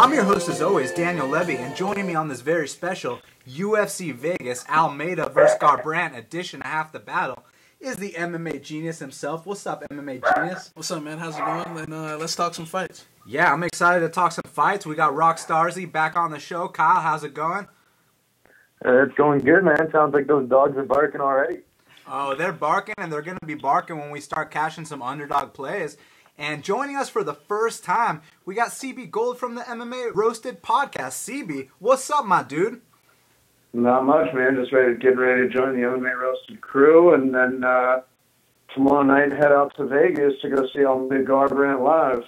I'm your host, as always, Daniel Levy, and joining me on this very special UFC Vegas Almeida vs. Garbrandt edition of Half the Battle is the MMA genius himself. What's up, MMA genius? What's up, man? How's it going? And uh, let's talk some fights. Yeah, I'm excited to talk some fights. We got Rock Starzy back on the show. Kyle, how's it going? Uh, it's going good, man. Sounds like those dogs are barking already. Oh, they're barking, and they're going to be barking when we start cashing some underdog plays. And joining us for the first time, we got CB Gold from the MMA Roasted Podcast. CB, what's up, my dude? Not much, man. Just ready, getting ready to join the MMA Roasted crew, and then uh, tomorrow night head out to Vegas to go see Almeida Garbrandt live.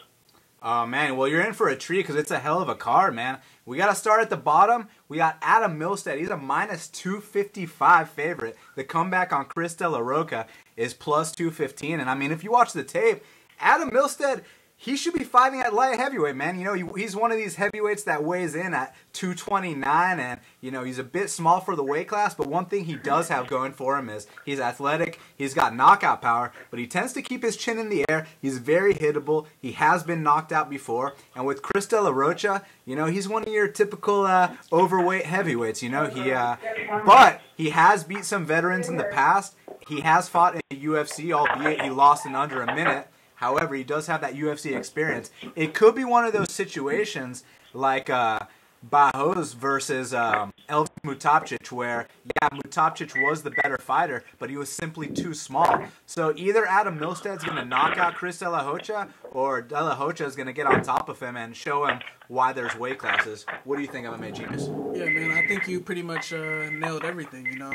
Oh man, well you're in for a treat because it's a hell of a card, man. We got to start at the bottom. We got Adam Milstead. He's a minus 255 favorite. The comeback on Chris De La Rocha is plus 215. And I mean, if you watch the tape, Adam Milstead, he should be fighting at light heavyweight, man. You know, he, he's one of these heavyweights that weighs in at 229, and, you know, he's a bit small for the weight class, but one thing he does have going for him is he's athletic, he's got knockout power, but he tends to keep his chin in the air. He's very hittable. He has been knocked out before, and with Chris De La Rocha, you know, he's one of your typical uh, overweight heavyweights, you know, he, uh, but he has beat some veterans in the past. He has fought in the UFC, albeit he lost in under a minute. However, he does have that UFC experience. It could be one of those situations like uh, Barroso versus um, Elvis Mutapcic, where, yeah, Mutapcic was the better fighter, but he was simply too small. So either Adam Milstead's going to knock out Chris De La Rocha, or De La Rocha is going to get on top of him and show him why there's weight classes. What do you think, MMA Genius? Yeah, man, I think you pretty much uh, nailed everything, you know.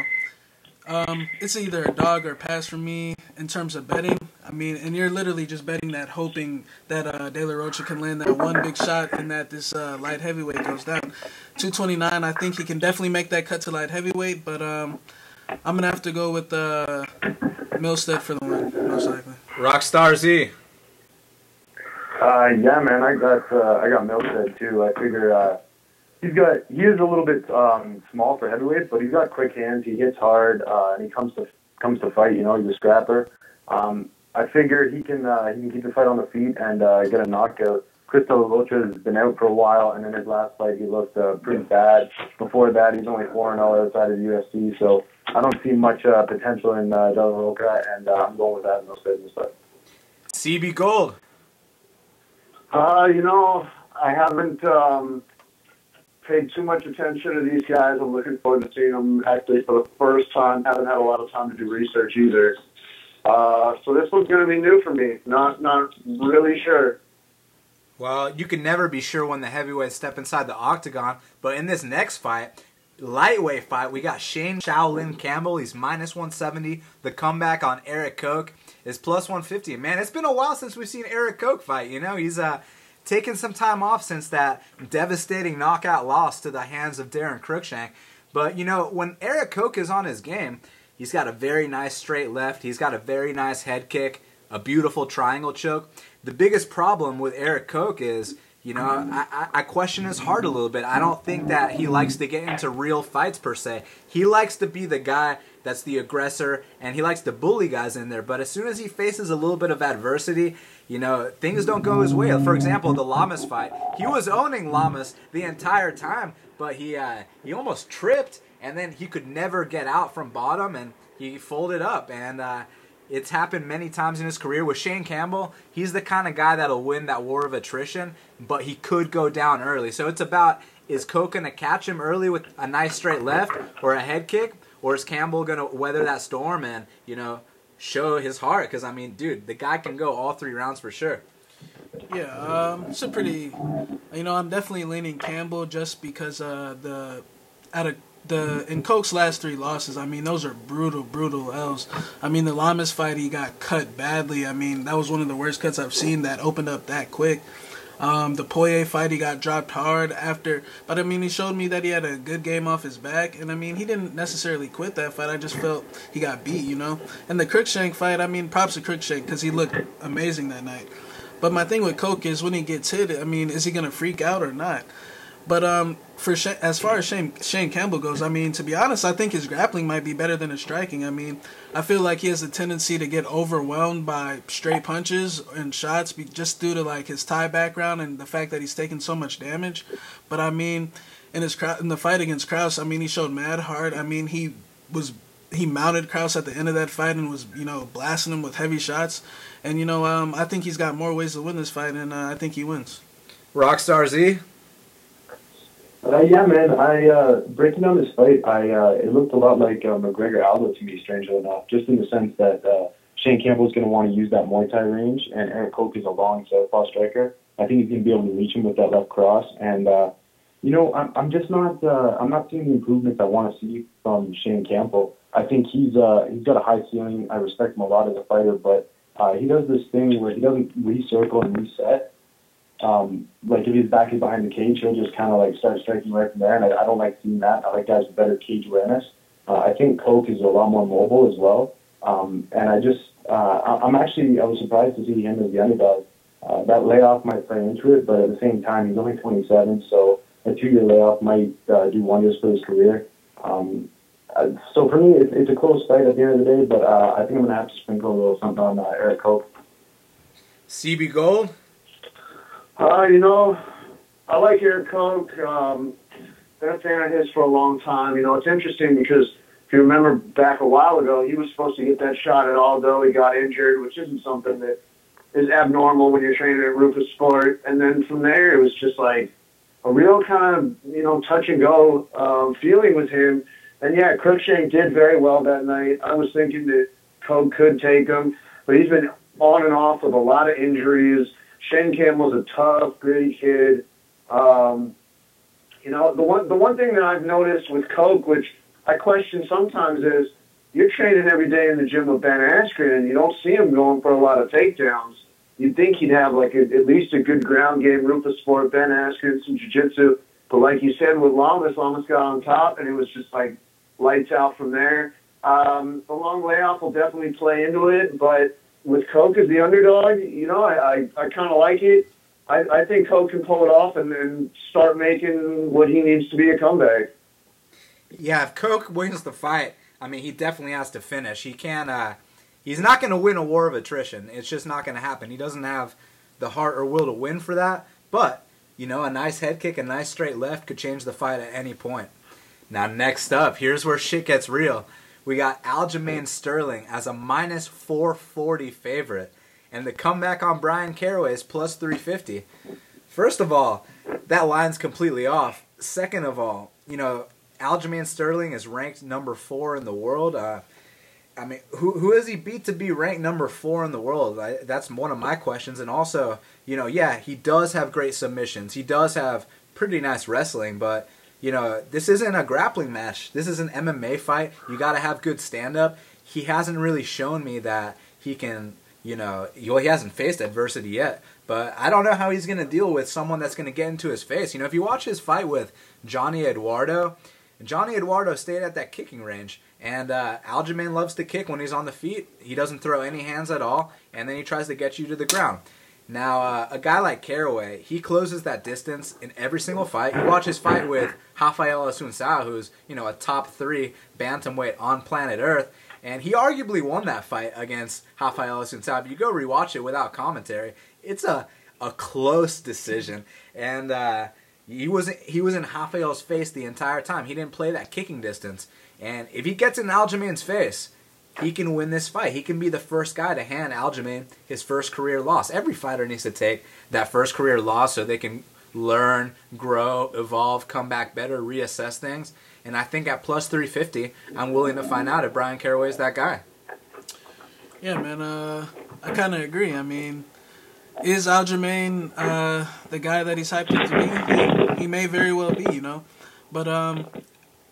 Um, it's either a dog or a pass for me in terms of betting. I mean, and you're literally just betting that, hoping that uh, De La Rocha can land that one big shot and that this uh, light heavyweight goes down. 229, I think he can definitely make that cut to light heavyweight, but um, I'm gonna have to go with uh, Milstead for the win, most likely. Rockstar Z. Uh, yeah, man, I got uh, I got Milstead too. I figure uh, he's got he is a little bit um, small for heavyweight, but he's got quick hands. He hits hard, uh, and he comes to comes to fight. You know, he's a scrapper. Um, I figure he can uh, he can keep the fight on the feet and uh, get a knockout. Chris De Rocha has been out for a while, and in his last fight he looked uh, pretty bad. Before that, he's only four and zero outside of the UFC, so I don't see much uh, potential in uh, De La Rocha, and uh, I'm going with that in those business fights. CB Gold. Uh, you know, I haven't um, paid too much attention to these guys. I'm looking forward to seeing them actually for the first time. Haven't had a lot of time to do research either. Uh, so this one's going to be new for me. Not not really sure. Well, you can never be sure when the heavyweights step inside the octagon, but in this next fight, lightweight fight, we got Shane Shaolin Campbell. He's minus 170. The comeback on Erik Koch is plus 150. Man, it's been a while since we've seen Erik Koch fight. You know, he's uh, taken some time off since that devastating knockout loss to the hands of Daron Cruickshank. But, you know, when Erik Koch is on his game, he's got a very nice straight left. He's got a very nice head kick, a beautiful triangle choke. The biggest problem with Erik Koch is, you know, I, I, I question his heart a little bit. I don't think that he likes to get into real fights per se. He likes to be the guy that's the aggressor and he likes to bully guys in there. But as soon as he faces a little bit of adversity, you know, things don't go his way. For example, the Lamas fight, he was owning Lamas the entire time, but he uh, he almost tripped and then he could never get out from bottom and he folded up and. Uh, it's happened many times in his career with Shane Campbell. He's the kind of guy that'll win that war of attrition, but he could go down early. So it's about is going to catch him early with a nice straight left or a head kick, or is Campbell to weather that storm and you know show his heart? Because I mean, dude, the guy can go all three rounds for sure. Yeah, um, it's a pretty. You know, I'm definitely leaning Campbell just because uh, the out of the in Koch's last three losses, I mean, those are brutal, brutal L's. I mean, the Lamas fight, he got cut badly. I mean, that was one of the worst cuts I've seen that opened up that quick. Um, the Poirier fight, he got dropped hard after, but I mean, he showed me that he had a good game off his back, and I mean, he didn't necessarily quit that fight. I just felt he got beat, you know. And the Cruickshank fight, I mean, props to Cruickshank because he looked amazing that night. But my thing with Koch is when he gets hit, I mean, is he gonna freak out or not? But um, for as far as Shane Shane Campbell goes, I mean, to be honest, I think his grappling might be better than his striking. I mean, I feel like he has a tendency to get overwhelmed by straight punches and shots, just due to like his Thai background and the fact that he's taken so much damage. But I mean, in his in the fight against Kraus, I mean, he showed mad heart. I mean, he was he mounted Kraus at the end of that fight and was you know blasting him with heavy shots. And you know, um, I think he's got more ways to win this fight, and uh, I think he wins. Rockstar Z. Uh, yeah, man. I uh, breaking down this fight, I uh, it looked a lot like uh, McGregor Aldo to me, strangely enough, just in the sense that uh, Shane Campbell's going to want to use that Muay Thai range, and Erik Koch is a long southpaw striker. I think he's going to be able to reach him with that left cross, and uh, you know, I'm, I'm just not uh, I'm not seeing the improvements I want to see from Shane Campbell. I think he's uh, he's got a high ceiling. I respect him a lot as a fighter, but uh, he does this thing where he doesn't recircle and reset um, like if his back is behind the cage, he'll just kind of like start striking right from there. And I, I don't like seeing that. I like guys with better cage awareness. Uh, I think Koch is a lot more mobile as well. Um, and I just, uh, I'm actually, I was surprised to see him as the underdog. Uh, that layoff might play into it, but at the same time, he's only 27, so a two-year layoff might uh, do wonders for his career. Um, uh, so for me, it's, it's a close fight at the end of the day, but uh, I think I'm going to have to sprinkle a little something on uh, Erik Koch. CB Gold. Uh, you know, I like Erik Koch. Um, been a fan of his for a long time. You know, it's interesting because if you remember back a while ago, he was supposed to get that shot at Aldo. He got injured, which isn't something that is abnormal when you're training at Roufusport. And then from there, it was just like a real kind of, you know, touch and go um, feeling with him. And yeah, Cruickshank did very well that night. I was thinking that Koch could take him, but he's been on and off with a lot of injuries. Shane Campbell's a tough, gritty kid. Um, you know, the one the one thing that I've noticed with Koch, which I question sometimes, is you're training every day in the gym with Ben Askren, and you don't see him going for a lot of takedowns. You'd think he'd have like a, at least a good ground game, Roufusport, Ben Askren, some jiu-jitsu. But like you said with Lamas, Lamas got on top, and it was just like lights out from there. Um, the long layoff will definitely play into it, but with Koch as the underdog, you know, I, I, I kind of like it. I, I think Koch can pull it off and, and start making what he needs to be a comeback. Yeah, if Koch wins the fight, I mean, he definitely has to finish. He can't. Uh, he's not going to win a war of attrition. It's just not going to happen. He doesn't have the heart or will to win for that. But you know, a nice head kick, a nice straight left could change the fight at any point. Now, next up, here's where shit gets real. We got Aljamain Sterling as a minus 440 favorite, and the comeback on Bryan Caraway is plus 350. First of all, that line's completely off. Second of all, you know, Aljamain Sterling is ranked number four in the world. Uh, I mean, who who has he beat to be ranked number four in the world? I, that's one of my questions. And also, you know, yeah, he does have great submissions. He does have pretty nice wrestling, but you know, this isn't a grappling match. This is an MMA fight. You got to have good stand up. He hasn't really shown me that he can, you know, well, he hasn't faced adversity yet. But I don't know how he's going to deal with someone that's going to get into his face. You know, if you watch his fight with Johnny Eduardo, Johnny Eduardo stayed at that kicking range. And uh, Aljamain loves to kick when he's on the feet. He doesn't throw any hands at all. And then he tries to get you to the ground. Now, uh, a guy like Caraway, he closes that distance in every single fight. You watch his fight with Rafael Assunção, who's you know a top three bantamweight on planet Earth, and he arguably won that fight against Rafael Assunção. If you go rewatch it without commentary, it's a a close decision, and uh, he was he was in Rafael's face the entire time. He didn't play that kicking distance, and if he gets in Aljamain's face, he can win this fight. He can be the first guy to hand Aljamain his first career loss. Every fighter needs to take that first career loss so they can learn, grow, evolve, come back better, reassess things. And I think at plus 350, I'm willing to find out if Bryan Caraway is that guy. Yeah, man. Uh, I kind of agree. I mean, is Aljamain uh, the guy that he's hyped to be? He, he may very well be, you know. But um,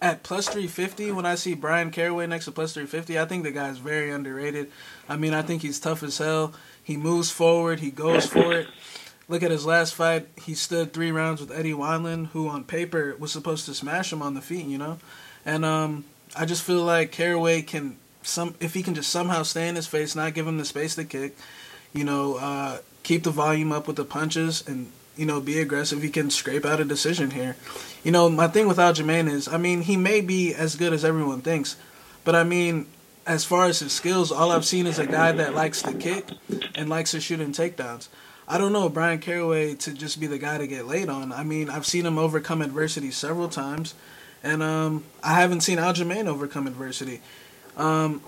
at plus 350 when I see Bryan Caraway next to plus 350, I think the guy's very underrated. I mean, I think he's tough as hell. He moves forward, he goes for it. Look at his last fight. He stood three rounds with Eddie Wineland, who on paper was supposed to smash him on the feet, you know? And um, I just feel like Caraway can, some if he can just somehow stay in his face, not give him the space to kick, you know, uh, keep the volume up with the punches, and you know, be aggressive, he can scrape out a decision here. You know, my thing with Aljamain is, I mean, he may be as good as everyone thinks, but I mean, as far as his skills, all I've seen is a guy that likes to kick and likes to shoot in takedowns. I don't know Bryan Caraway to just be the guy to get laid on. I mean, I've seen him overcome adversity several times, and um, I haven't seen Aljamain overcome adversity. Um,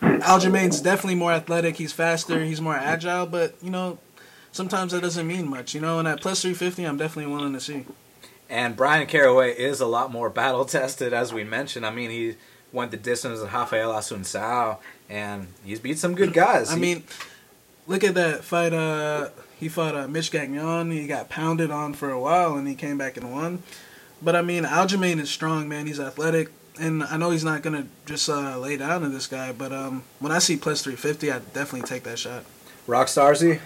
Aljamain's definitely more athletic. He's faster. He's more agile. But you know, sometimes that doesn't mean much. You know, and at plus three fifty, I'm definitely willing to see. And Bryan Caraway is a lot more battle tested, as we mentioned. I mean, he went the distance with Rafael Assunção, and he's beat some good guys. I He- mean, look at that fight. Uh, he fought uh, Mitch Gagnon. He got pounded on for a while, and he came back and won. But I mean, Aljamain is strong, man. He's athletic, and I know he's not gonna just uh, lay down to this guy. But um, when I see plus three fifty, I definitely take that shot. Rock Starzy,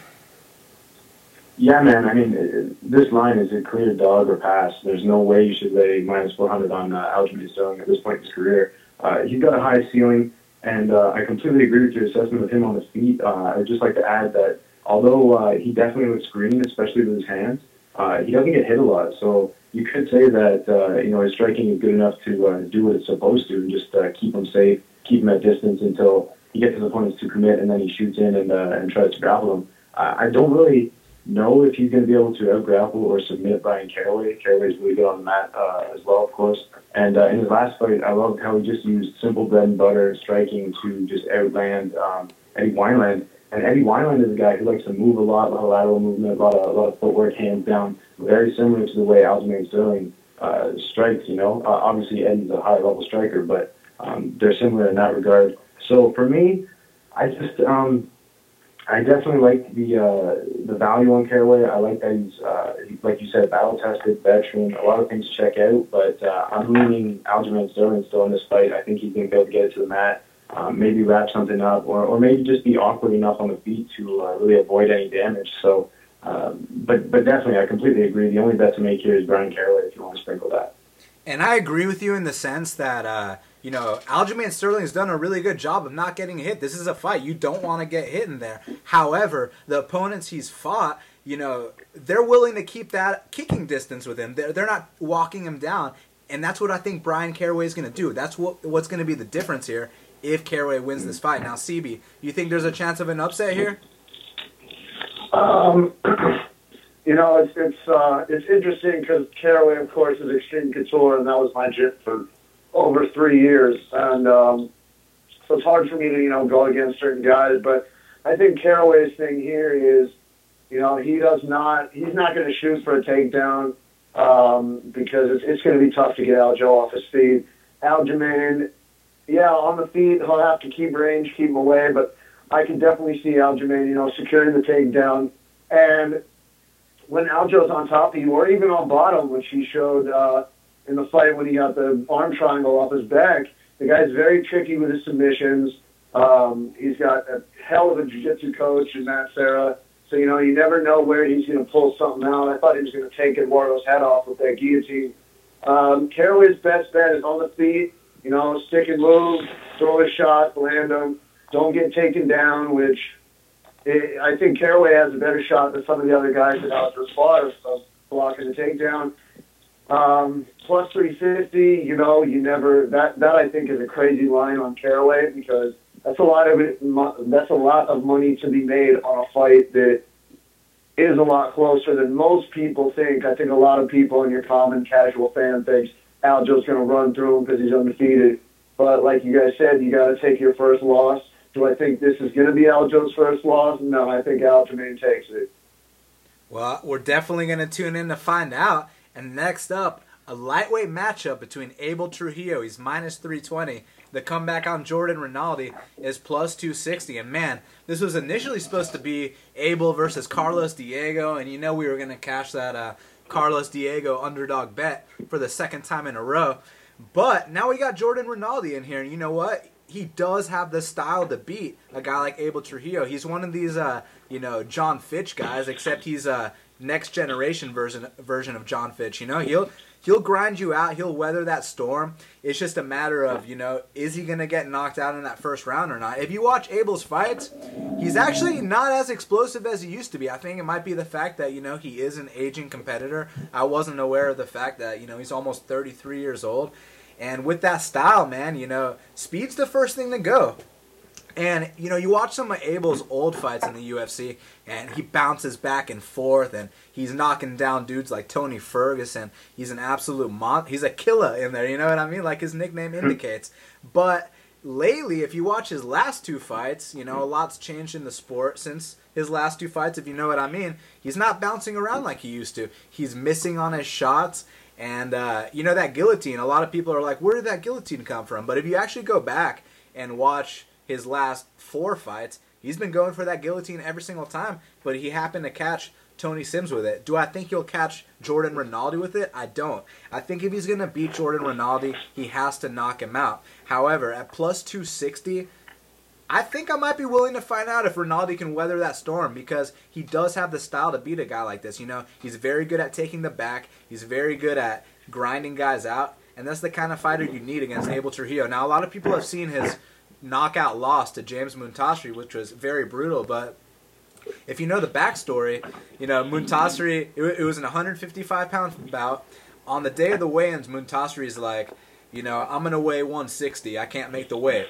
Yeah, man. I mean, this line is a clear dog or pass. There's no way you should lay minus 400 on uh, Aljamain Sterling at this point in his career. Uh, he's got a high ceiling, and uh, I completely agree with your assessment of him on the feet. Uh, I'd just like to add that although uh, he definitely looks green, especially with his hands, uh, he doesn't get hit a lot. So you could say that uh, you know his striking is good enough to uh, do what it's supposed to, and just uh, keep him safe, keep him at distance until he gets his opponents to commit, and then he shoots in and uh, and tries to grapple them. Uh, I don't really know if he's going to be able to out grapple or submit Bryan Caraway. Caraway's really good on the mat uh, as well, of course. And uh, in his last fight, I loved how he just used simple bread and butter striking to just outland um, Eddie Wineland. And Eddie Wineland is a guy who likes to move a lot, a lot of lateral movement, a lot of, a lot of footwork, hands down, very similar to the way Aljamain Sterling uh, strikes. You know, uh, obviously Eddie's a high level striker, but um, they're similar in that regard. So for me, I just um, I definitely like the uh, the value on Caraway. I like that he's uh, like you said, battle tested, veteran. A lot of things to check out, but uh, I'm leaning Aljamain Sterling still in this fight. I think he's going to be able to get it to the mat. Um, maybe wrap something up, or, or maybe just be awkward enough on the feet to uh, really avoid any damage. So, um, but but definitely, I completely agree. The only bet to make here is Bryan Caraway if you want to sprinkle that. and I agree with you in the sense that uh, you know Aljamain Sterling has done a really good job of not getting hit. This is a fight you don't want to get hit in there. However, the opponents he's fought, you know, they're willing to keep that kicking distance with him. They're they're not walking him down, and that's what I think Bryan Caraway is going to do. That's what what's going to be the difference here if Caraway wins this fight. Now, CB, you think there's a chance of an upset here? Um, you know, it's it's uh, it's interesting because Caraway, of course, is Extreme Couture, and that was my gym for over three years, and um, so it's hard for me to you know go against certain guys. But I think Caraway's thing here is, you know, he does not he's not going to shoot for a takedown um, because it's, it's going to be tough to get Aljo off his feet. Aljamain, yeah, on the feet he'll have to keep range, keep him away, but I can definitely see Aljamain, you know, securing the takedown. And when Aljo's on top of you, or even on bottom, which he showed uh, in the fight when he got the arm triangle off his back, the guy's very tricky with his submissions. Um, he's got a hell of a jiu-jitsu coach in Matt Serra. So, you know, you never know where he's going to pull something out. I thought he was going to take Eduardo's head off with that guillotine. Um, Caraway's best bet is on the feet, you know, stick and move, throw a shot, land him, don't get taken down, which eh, I think Caraway has a better shot than some of the other guys that out this far of blocking the takedown. Um, plus 350, you know, you never, that, that I think is a crazy line on Caraway because that's a lot of it, that's a lot of money to be made on a fight that is a lot closer than most people think. I think a lot of people in your common casual fan thinks Aljo's going to run through him because he's undefeated. But like you guys said, you got to take your first loss. Do I think this is going to be Aljo's first loss? No, I think Aljamain takes it. Well, we're definitely going to tune in to find out. And next up, a lightweight matchup between Abel Trujillo, he's minus 320. The comeback on Jordan Rinaldi is plus 260. And man, this was initially supposed to be Abel versus Carlos Diego. And you know we were going to cash that uh, Carlos Diego underdog bet for the second time in a row. But now we got Jordan Rinaldi in here. And you know what? he does have the style to beat a guy like Abel Trujillo. He's one of these, uh, you know, John Fitch guys, except he's a next generation version version of John Fitch. You know, he'll he'll grind you out. He'll weather that storm. It's just a matter of, you know, is he to get knocked out in that first round or not? If you watch Abel's fights, he's actually not as explosive as he used to be. I think it might be the fact that, you know, he is an aging competitor. I wasn't aware of the fact that, you know, he's almost 33 years old. And with that style, man, you know, speed's the first thing to go. And you know, you watch some of Abel's old fights in the UFC, and he bounces back and forth, and he's knocking down dudes like Tony Ferguson. He's an absolute mon. He's a killer in there. You know what I mean? Like his nickname hmm. indicates. But lately, if you watch his last two fights, you know a lot's changed in the sport since his last two fights. If you know what I mean, he's not bouncing around like he used to. He's missing on his shots. And uh, you know that guillotine. A lot of people are like, "Where did that guillotine come from?" But if you actually go back and watch his last four fights, he's been going for that guillotine every single time, but he happened to catch Tony Sims with it. Do I think he'll catch Jordan Rinaldi with it? I don't. I think if he's going to beat Jordan Rinaldi, he has to knock him out. However, at plus 260, I think I might be willing to find out if Rinaldi can weather that storm because he does have the style to beat a guy like this. You know, he's very good at taking the back. He's very good at grinding guys out, and that's the kind of fighter you need against Abel Trujillo. Now, a lot of people have seen his knockout loss to James Moontasri, which was very brutal. But if you know the backstory, you know Moontasri, it, it was an 155 pound bout. On the day of the weigh-ins, Moontasri's like, you know, I'm gonna weigh 160. I can't make the weight.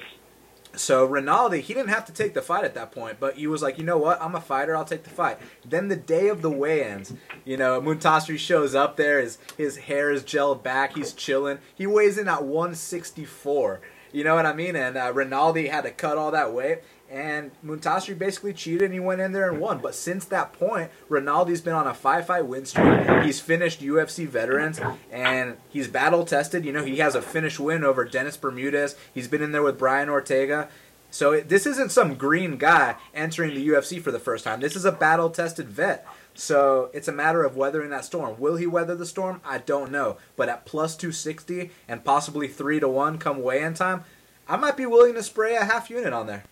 So Rinaldi, he didn't have to take the fight at that point, but he was like, you know what, I'm a fighter, I'll take the fight. Then the day of the weigh-ins, you know, Moontasri shows up there, his his hair is gelled back, he's chilling. He weighs in at 164. You know what I mean? And uh, Rinaldi had to cut all that weight. And Moontasri basically cheated and he went in there and won. But since that point, Rinaldi's been on a five fight win streak. He's finished UFC veterans and he's battle tested. You know, he has a finished win over Dennis Bermudez. He's been in there with Brian Ortega. So this isn't some green guy entering the UFC for the first time. This is a battle tested vet. So it's a matter of weathering that storm. Will he weather the storm? I don't know. But at plus 260 and possibly 3 to 1 come weigh in time, I might be willing to spray a half unit on there.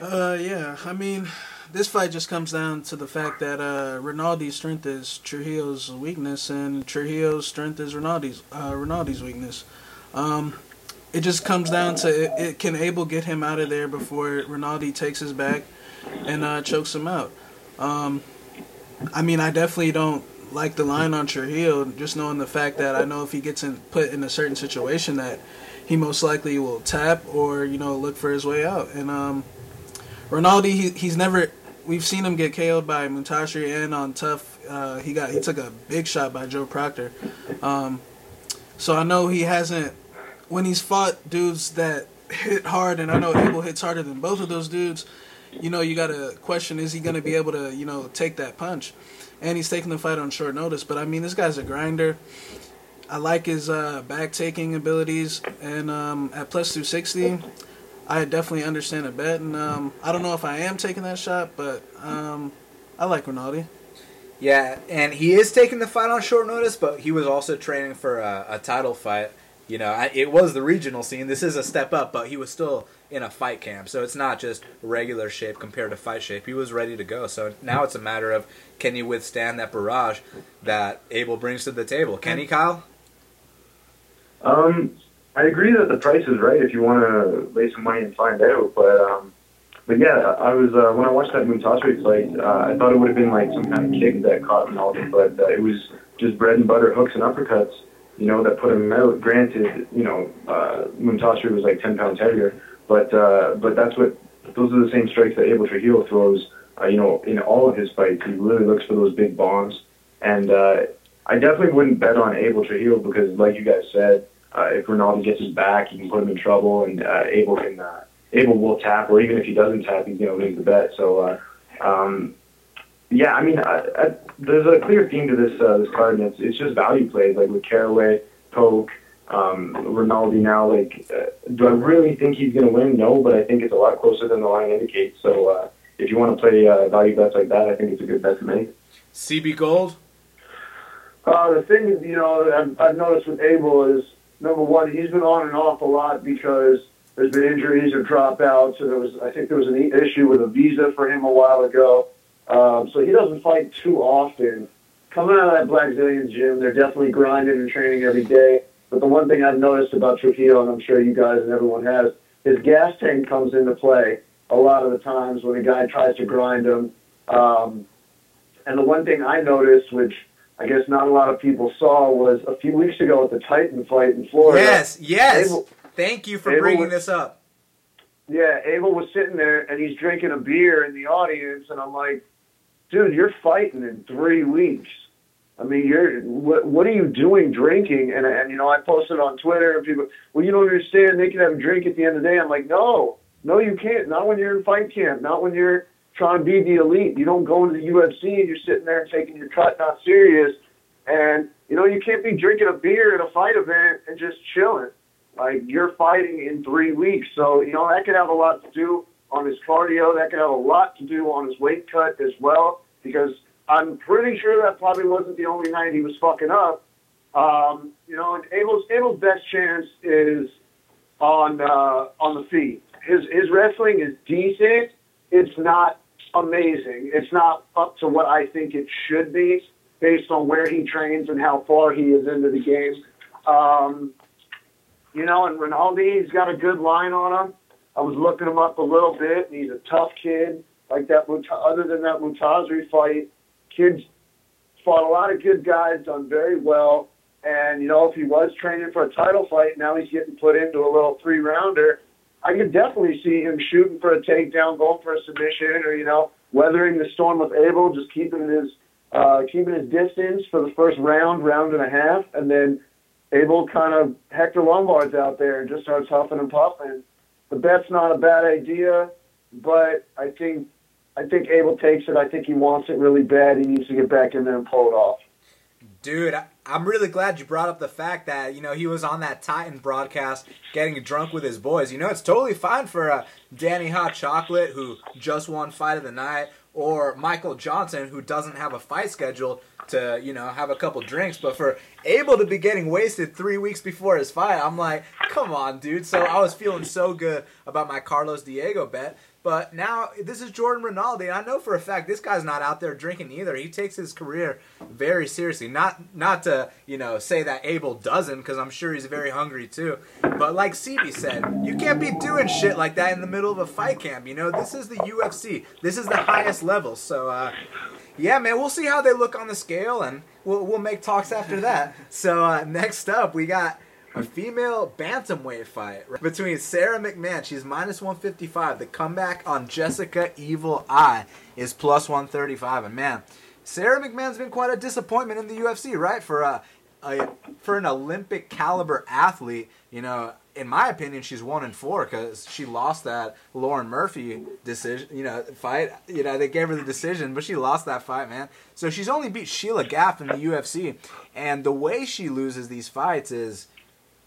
Uh, yeah. I mean, this fight just comes down to the fact that uh, Rinaldi's strength is Trujillo's weakness, and Trujillo's strength is Rinaldi's uh, Rinaldi's weakness. Um, it just comes down to it, it, can Abel get him out of there before Rinaldi takes his back and uh, chokes him out. Um, I mean, I definitely don't like the line on Trujillo, just knowing the fact that I know if he gets in, put in a certain situation that he most likely will tap or you know look for his way out. And um, Rinaldi, he, he's never. We've seen him get KO'd by Moontasri and on tough, Uh, he got he took a big shot by Joe Proctor. Um, so I know he hasn't when he's fought dudes that hit hard, and I know Abel hits harder than both of those dudes you know, you got to question is he going to be able to, you know, take that punch? And he's taking the fight on short notice. But I mean, this guy's a grinder. I like his uh, back taking abilities, and um, at plus 260, I definitely understand a bet. And um, I don't know if I am taking that shot, but um, I like Rinaldi. Yeah, and he is taking the fight on short notice, but he was also training for a, a title fight you know, I, it was the regional scene. This is a step up, but he was still in a fight camp, so it's not just regular shape compared to fight shape. He was ready to go. So now it's a matter of can you withstand that barrage that Abel brings to the table? Can he, Kyle? Um, I agree that the price is right if you want to lay some money and find out, but um, but yeah, I was uh, when I watched that Moontasri fight, uh, I thought it would have been like some kind of kick that caught Ronaldo, but uh, it was just bread and butter hooks and uppercuts you know, that put him out. Granted, you know, uh, Moontasri was like 10 pounds heavier, but uh, but that's what those are the same strikes that Abel Trujillo throws. Uh, you know, in all of his fights, he really looks for those big bombs, and uh, I definitely wouldn't bet on Abel Trujillo because, like you guys said, uh, if Ronaldo gets his back, he can put him in trouble, and uh, Abel can uh, Abel will tap, or even if he doesn't tap, he's gonna lose the bet. So. Uh, um, yeah, I mean, I, I, there's a clear theme to this uh, this card, and it's it's just value plays like with Caraway, Koch, um, Rinaldi. Now, like, uh, do I really think he's going to win? No, but I think it's a lot closer than the line indicates. So, uh, if you want to play uh, value bets like that, I think it's a good bet to make. CB Gold. Uh, the thing, is, you know, I've, I've noticed with Abel is number one, he's been on and off a lot because there's been injuries or dropouts. and there was, I think there was an e- issue with a visa for him a while ago. Um, so he doesn't fight too often. Coming out of that Blackzilian gym, they're definitely grinding and training every day. But the one thing I've noticed about Trujillo, and I'm sure you guys and everyone has, his gas tank comes into play a lot of the times when a guy tries to grind him. Um, and the one thing I noticed, which I guess not a lot of people saw, was a few weeks ago at the Titan fight in Florida. Yes, yes. Abel- Thank you for Abel bringing was- this up. Yeah, Abel was sitting there and he's drinking a beer in the audience, and I'm like, dude, you're fighting in three weeks. I mean, you're what? What are you doing drinking? And and you know, I posted on Twitter, and people, well, you don't understand. They can have a drink at the end of the day. I'm like, no, no, you can't. Not when you're in fight camp. Not when you're trying to be the elite. You don't go into the UFC and you're sitting there taking your cut not serious. And you know, you can't be drinking a beer at a fight event and just chilling. Like you're fighting in three weeks, so you know that could have a lot to do on his cardio. That could have a lot to do on his weight cut as well, because I'm pretty sure that probably wasn't the only night he was fucking up. Um, you know, and Abel's Abel's best chance is on uh, on the feet. His his wrestling is decent. It's not amazing. It's not up to what I think it should be based on where he trains and how far he is into the game. Um, you know, and Rinaldi, he's got a good line on him. I was looking him up a little bit, and he's a tough kid. Like that, other than that Moontasri fight, kids fought a lot of good guys, done very well. And you know, if he was training for a title fight, now he's getting put into a little three rounder. I could definitely see him shooting for a takedown, going for a submission, or you know, weathering the storm with Abel, just keeping his uh, keeping his distance for the first round, round and a half, and then Abel kind of Hector Lombard's out there and just starts huffing and puffing. The bet's not a bad idea, but I think I think Abel takes it. I think he wants it really bad. He needs to get back in there and pull it off. Dude, I'm really glad you brought up the fact that, you know, he was on that Titan broadcast getting drunk with his boys. You know, it's totally fine for uh, Danny Hot Chocolate, who just won Fight of the Night, or Michael Johnson, who doesn't have a fight scheduled, to, you know, have a couple drinks. But for Abel to be getting wasted three weeks before his fight, I'm like, come on, dude. So I was feeling so good about my Carlos Diego bet. But now this is Jordan Rinaldi, and I know for a fact this guy's not out there drinking either. He takes his career very seriously. Not not to you know say that Abel doesn't, because I'm sure he's very hungry too. But like CB said, you can't be doing shit like that in the middle of a fight camp. You know this is the UFC. This is the highest level. So uh, yeah, man, we'll see how they look on the scale, and we'll we'll make talks after that. So uh, next up, we got a female bantamweight fight between Sarah McMann. She's minus 155. The comeback on Jessica Evil Eye is plus 135. And man, Sarah McMann's been quite a disappointment in the UFC, right? For a, a for an Olympic caliber athlete, you know, in my opinion, she's one and four because she lost that Lauren Murphy decision, you know, fight. You know, they gave her the decision, but she lost that fight, man. So she's only beat Sheila Gaff in the UFC, and the way she loses these fights is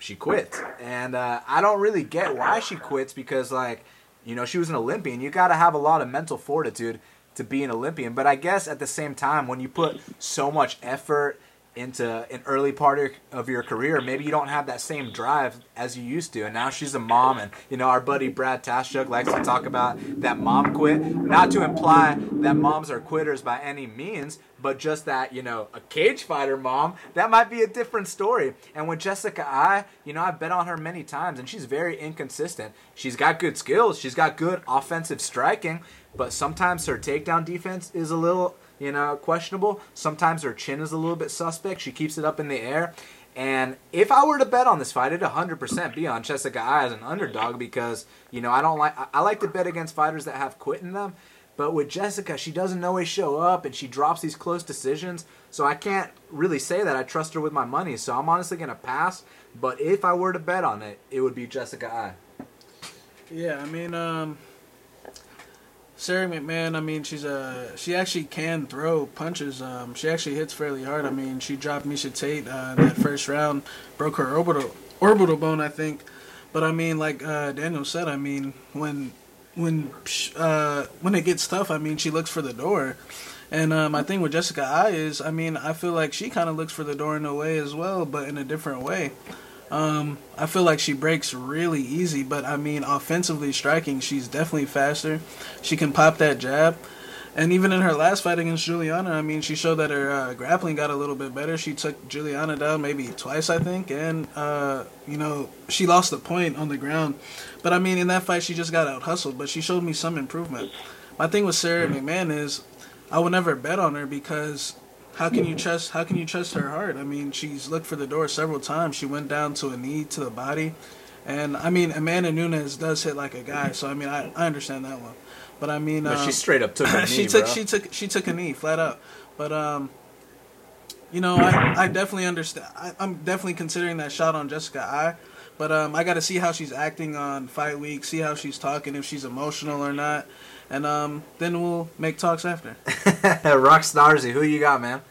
she quits. And uh, I don't really get why she quits because, like, you know, she was an Olympian. You got to have a lot of mental fortitude to be an Olympian. But I guess at the same time, when you put so much effort into an early part of your, career, maybe you don't have that same drive as you used to. And now she's a mom, and you know our buddy Brad Taschuk likes to talk about that mom quit. Not to imply that moms are quitters by any means, but just that you know a cage fighter mom that might be a different story. And with Jessica Eye, you know I've bet on her many times, and she's very inconsistent. She's got good skills, she's got good offensive striking, but sometimes her takedown defense is a little you know, questionable. Sometimes her chin is a little bit suspect. She keeps it up in the air. And if I were to bet on this fight, it'd 100% be on Jessica Eye as an underdog because, you know, I don't like, I like to bet against fighters that have quit in them. But with Jessica, she doesn't always show up and she drops these close decisions. So I can't really say that I trust her with my money. So I'm honestly going to pass. But if I were to bet on it, it would be Jessica Eye. Yeah, I mean, um, Sarah McMann. I mean, she's a she actually can throw punches. Um, she actually hits fairly hard. I mean, she dropped Miesha Tate uh, in that first round, broke her orbital orbital bone, I think. But I mean, like uh, Daniel said, I mean, when when uh, when it gets tough, I mean, she looks for the door. And um, my thing with Jessica Eye is, I mean, I feel like she kind of looks for the door in a way as well, but in a different way. Um, I feel like she breaks really easy, but I mean, offensively striking, she's definitely faster. She can pop that jab. And even in her last fight against Juliana, I mean, she showed that her uh, grappling got a little bit better. She took Juliana down maybe twice, I think, and uh, you know she lost the point on the ground. But I mean, in that fight, she just got out hustled. But she showed me some improvement. My thing with Sarah McMann is, I would never bet on her because how can you trust how can you trust her heart? I mean, she's looked for the door several times. She went down to a knee to the body, and I mean, Amanda Nunes does hit like a guy, so I mean, I, I understand that one. But I mean, But um, she straight up took a knee, she took bro. she took she took a knee flat out. But um, you know, I I definitely understand. I, I'm definitely considering that shot on Jessica Eye. But um, I got to see how she's acting on fight week, see how she's talking, if she's emotional or not, and um, then we'll make talks after. Rock Starzy, who you got, man?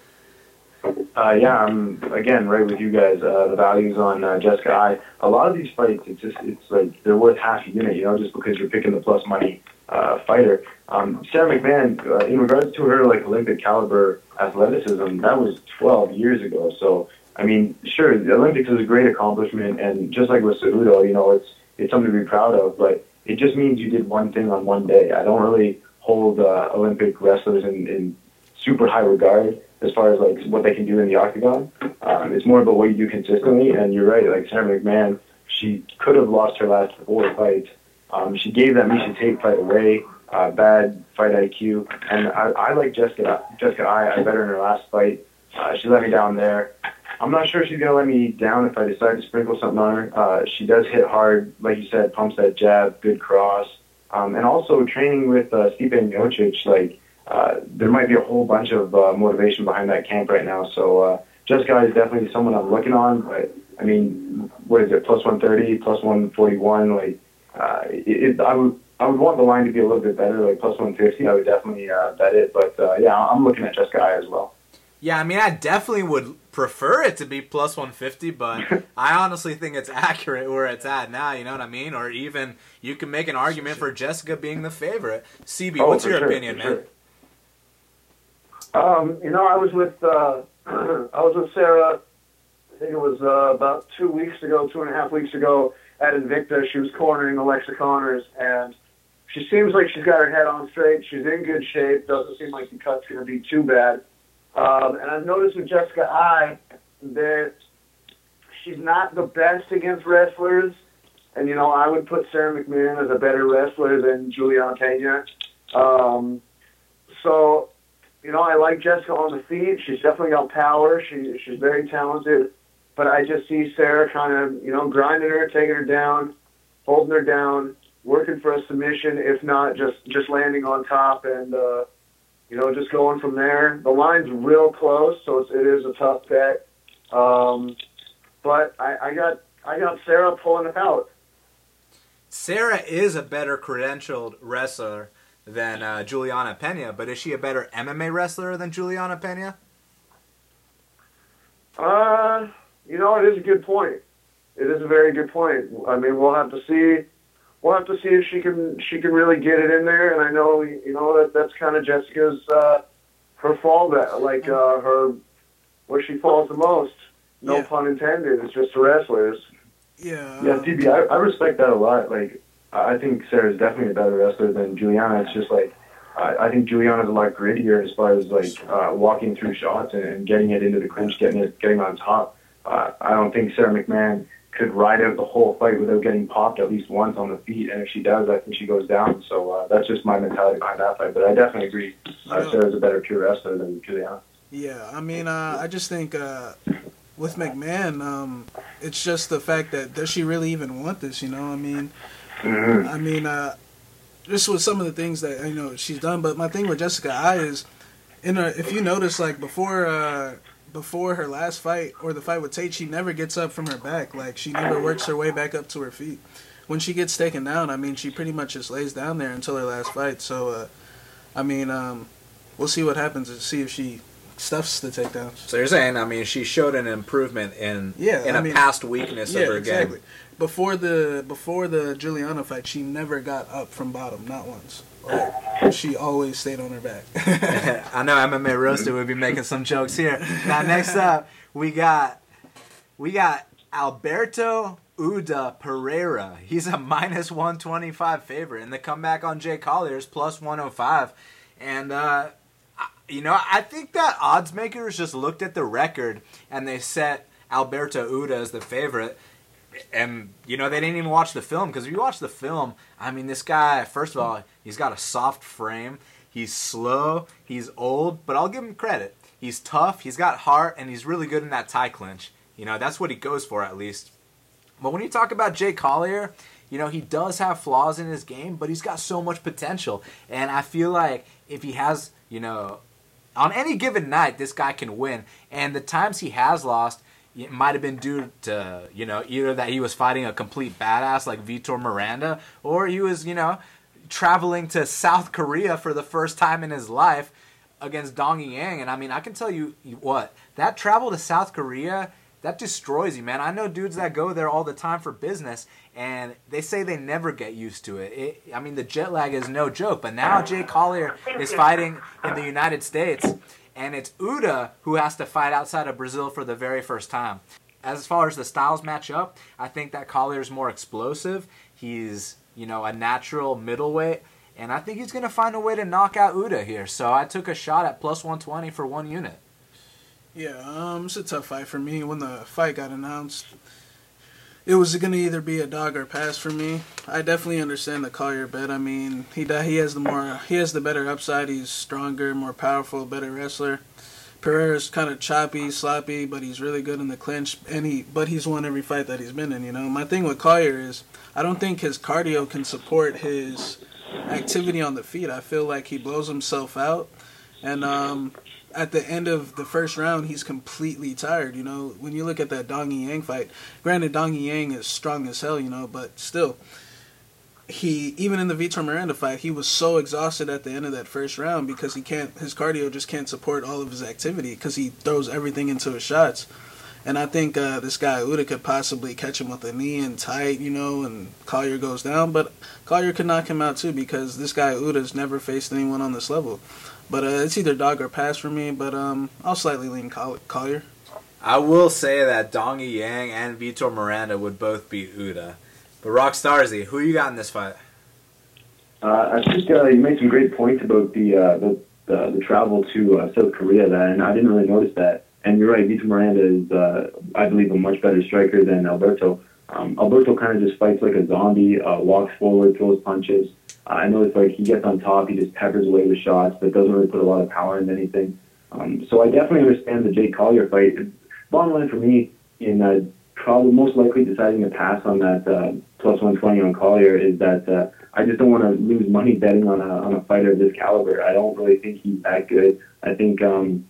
Uh, yeah, I'm again right with you guys. Uh, the values on uh, Jessica Eye. A lot of these fights, it's just it's like they're worth half a unit, you know, just because you're picking the plus money uh, fighter. Um, Sarah McMann, uh, in regards to her like Olympic caliber athleticism, that was 12 years ago. So I mean, sure, the Olympics is a great accomplishment, and just like with Cejudo, you know, it's it's something to be proud of. But it just means you did one thing on one day. I don't really hold uh, Olympic wrestlers in, in super high regard as far as like what they can do in the octagon. Um, it's more about what you do consistently. And you're right, like Sarah McMann, she could have lost her last four fights. Um, she gave that Miesha Tate fight away. Uh, bad fight IQ, and I, I like Jessica. Jessica, I, I bet her in her last fight. Uh, she let me down there. I'm not sure she's gonna let me down if I decide to sprinkle something on her. Uh, she does hit hard, like you said, pumps that jab, good cross, um, and also training with uh, Stipe Miocic. Like uh, there might be a whole bunch of uh, motivation behind that camp right now. So uh, Jessica is definitely someone I'm looking on. But I mean, what is it? Plus 130, plus 141. Like uh, it, it, I would. I would want the line to be a little bit better, like plus 150. I would definitely uh, bet it, but uh, yeah, I'm looking at Jessica Eye as well. Yeah, I mean, I definitely would prefer it to be plus 150, but I honestly think it's accurate where it's at now, you know what I mean? Or even you can make an argument for Jessica being the favorite. CB, Oh, what's your sure, opinion, man? sure. Um, you know, I was with uh, I was with Sarah. I think it was uh, about two weeks ago, two and a half weeks ago at Invicta. She was cornering Alexa Conners, and she seems like she's got her head on straight. She's in good shape. Doesn't seem like the cut's going to be too bad. Um, and I've noticed with Jessica Eye that she's not the best against wrestlers. And you know, I would put Sarah McMann as a better wrestler than Juliana Pena. Um, so you know, I like Jessica on the feet. She's definitely got power. She she's very talented. But I just see Sarah kind of, you know, grinding her, taking her down, holding her down, working for a submission, if not just just landing on top and uh, you know, just going from there. The line's real close, so it's, it is a tough bet. Um, but I, I got I got Sarah pulling it out. Sarah is a better credentialed wrestler than uh, Juliana Pena, but is she a better MMA wrestler than Juliana Pena? Uh, you know, it is a good point. It is a very good point. I mean, we'll have to see. We'll have to see if she can she can really get it in there. And I know you know that that's kind of Jessica's uh, her fall that like uh, her where she falls the most. No Yeah. pun intended. It's just the wrestlers. Yeah. Yeah, CB, I, I respect that a lot. Like, I I think Sarah's definitely a better wrestler than Juliana. It's just like, I, I think Juliana's a lot grittier as far as like uh, walking through shots and, and getting it into the clinch, getting it, getting on top. Uh, I don't think Sarah McMann could ride out the whole fight without getting popped at least once on the feet. And if she does, I think she goes down. So uh, that's just my mentality behind that fight. But I definitely agree. Uh. Sarah's a better pure wrestler than Juliana. Yeah, I mean, uh, I just think uh, with McMann, um, it's just the fact that does she really even want this? You know, I mean, Mm-hmm. I mean, uh, just with some of the things that you know she's done. But my thing with Jessica Eye is, in her, if you notice, like before, uh, before her last fight or the fight with Tate, she never gets up from her back. Like she never works her way back up to her feet. When she gets taken down, I mean, she pretty much just lays down there until her last fight. So, uh, I mean, um, we'll see what happens and see if she stuffs the takedowns. So you're saying, I mean, she showed an improvement in Yeah, in I a mean- past weakness Yeah, of her exactly. game. Before the before the Juliana fight, she never got up from bottom, not once. She always stayed on her back. I know MMA Roasted would be making some jokes here. Now, next up, we got we got Alberto Uda Pereira. He's a minus 125 favorite, and the comeback on Jake Collier is plus 105. And, uh, you know, I think that odds makers just looked at the record and they set Alberto Uda as the favorite. And, you know, they didn't even watch the film because if you watch the film, I mean, this guy, first of all, he's got a soft frame. He's slow. He's old, but I'll give him credit. He's tough. He's got heart, and he's really good in that Thai clinch. You know, that's what he goes for at least. But when you talk about Jake Collier, you know, he does have flaws in his game, but he's got so much potential. And I feel like if he has, you know, on any given night, this guy can win. And the times he has lost, it might have been due to, you know, either that he was fighting a complete badass like Vitor Miranda, or he was, you know, traveling to South Korea for the first time in his life against Dong Yang. And I mean, I can tell you what, that travel to South Korea that destroys you, man. I know dudes that go there all the time for business, and they say they never get used to it. it I mean, the jet lag is no joke. But now Jake Collier is fighting in the United States, and it's Uda who has to fight outside of Brazil for the very first time. As far as the styles match up, I think that Collier is more explosive. He's, you know, a natural middleweight. And I think he's going to find a way to knock out Uda here. So I took a shot at plus 120 for one unit. Yeah, um, it's a tough fight for me. When the fight got announced, it was gonna either be a dog or pass for me. I definitely understand the Collier bet. I mean, he he has the more he has the better upside. He's stronger, more powerful, better wrestler. Pereira's kind of choppy, sloppy, but he's really good in the clinch, and he but he's won every fight that he's been in. You know, my thing with Collier is I don't think his cardio can support his activity on the feet. I feel like he blows himself out, and um, at the end of the first round, he's completely tired. You know, when you look at that Dong Yang fight, granted, Dong Yang is strong as hell, you know, but still, he even in the Vitor Miranda fight, he was so exhausted at the end of that first round because he can't, his cardio just can't support all of his activity because he throws everything into his shots. And I think uh, this guy Uda could possibly catch him with a knee and tight, you know, and Collier goes down. But Collier could knock him out too because this guy Uda's never faced anyone on this level. But uh, it's either dog or pass for me. But um, I'll slightly lean Collier. I will say that Dongi Yang and Vitor Miranda would both beat Uda. But Rock Starzy, who you got in this fight? Uh, I think uh, you made some great points about the uh, the, the, the travel to uh, South Korea. That and I didn't really notice that. And you're right, Vitor Miranda is, uh, I believe, a much better striker than Alberto. Um, Alberto kind of just fights like a zombie, uh, walks forward, throws punches. I know it's like he gets on top, he just peppers away with shots, but doesn't really put a lot of power into anything. Um, so I definitely understand the Jake Collier fight. Bottom line for me, in uh, probably most likely deciding to pass on that uh, plus 120 on Collier is that uh, I just don't want to lose money betting on a on a fighter of this caliber. I don't really think he's that good. I think um,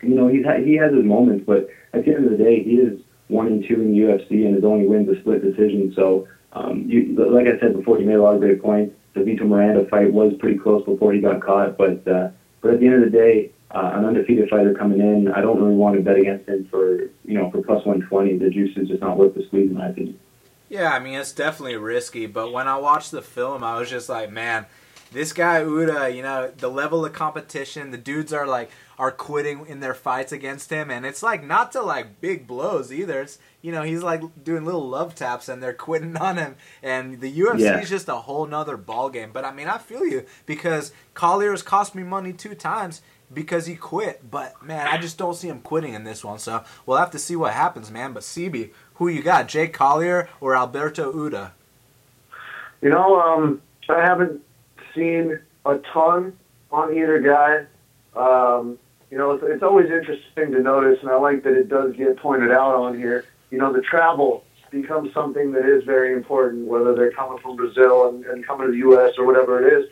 you know he's ha- he has his moments, but at the end of the day, he is one and two in UFC, and his only win's a split decision. So um, you, like I said before, you made a lot of great points the Vitor Miranda fight was pretty close before he got caught. But uh, but at the end of the day, uh, an undefeated fighter coming in, I don't really want to bet against him for you know for plus one twenty. The juice is just not worth the squeeze, in my opinion. Yeah, I mean it's definitely risky, but when I watched the film, I was just like, man, this guy Uda, you know, the level of competition, the dudes are like are quitting in their fights against him, and it's like not to like big blows either. It's you know he's like doing little love taps, and they're quitting on him, and the UFC yeah. is just a whole nother ball game. But I mean, I feel you because Collier has cost me money two times because he quit. But man, I just don't see him quitting in this one. So we'll have to see what happens, man. But CB, who you got, Jake Collier or Alberto Uda? You know, um, I haven't seen a ton on either guy. Um, you know, it's, it's always interesting to notice, and I like that it does get pointed out on here. You know, the travel becomes something that is very important, whether they're coming from Brazil and, and coming to the U.S. or whatever it is.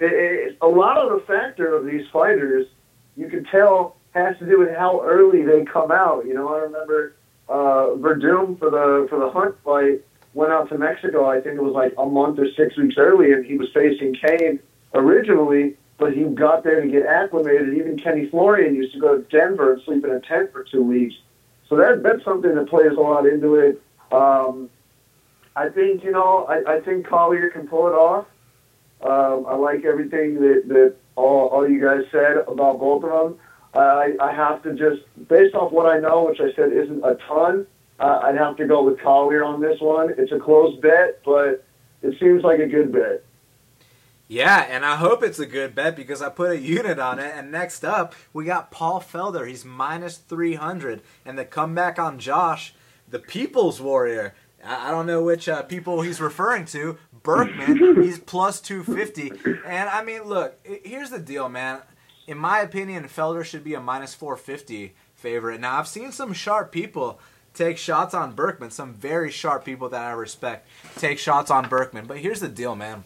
It, it, a lot of the factor of these fighters, you can tell, has to do with how early they come out. You know, I remember uh, Werdum for the for the Hunt fight went out to Mexico. I think it was like a month or six weeks early, and he was facing Cain originally, but he got there to get acclimated. Even Kenny Florian used to go to Denver and sleep in a tent for two weeks. So that that's something that plays a lot into it. Um, I think you know I, I think Collier can pull it off. Um, I like everything that, that all, all you guys said about both of them. I, I have to just, based off what I know, which I said isn't a ton, uh, I'd have to go with Collier on this one. It's a close bet, but it seems like a good bet. Yeah, and I hope it's a good bet because I put a unit on it. And next up, we got Paul Felder. He's minus 300. And the comeback on Josh, the People's Warrior. I don't know which uh, people he's referring to. Burkman, he's plus 250. And I mean, look, here's the deal, man. In my opinion, Felder should be a minus 450 favorite. Now, I've seen some sharp people take shots on Burkman. some very sharp people that I respect take shots on Burkman. But here's the deal, man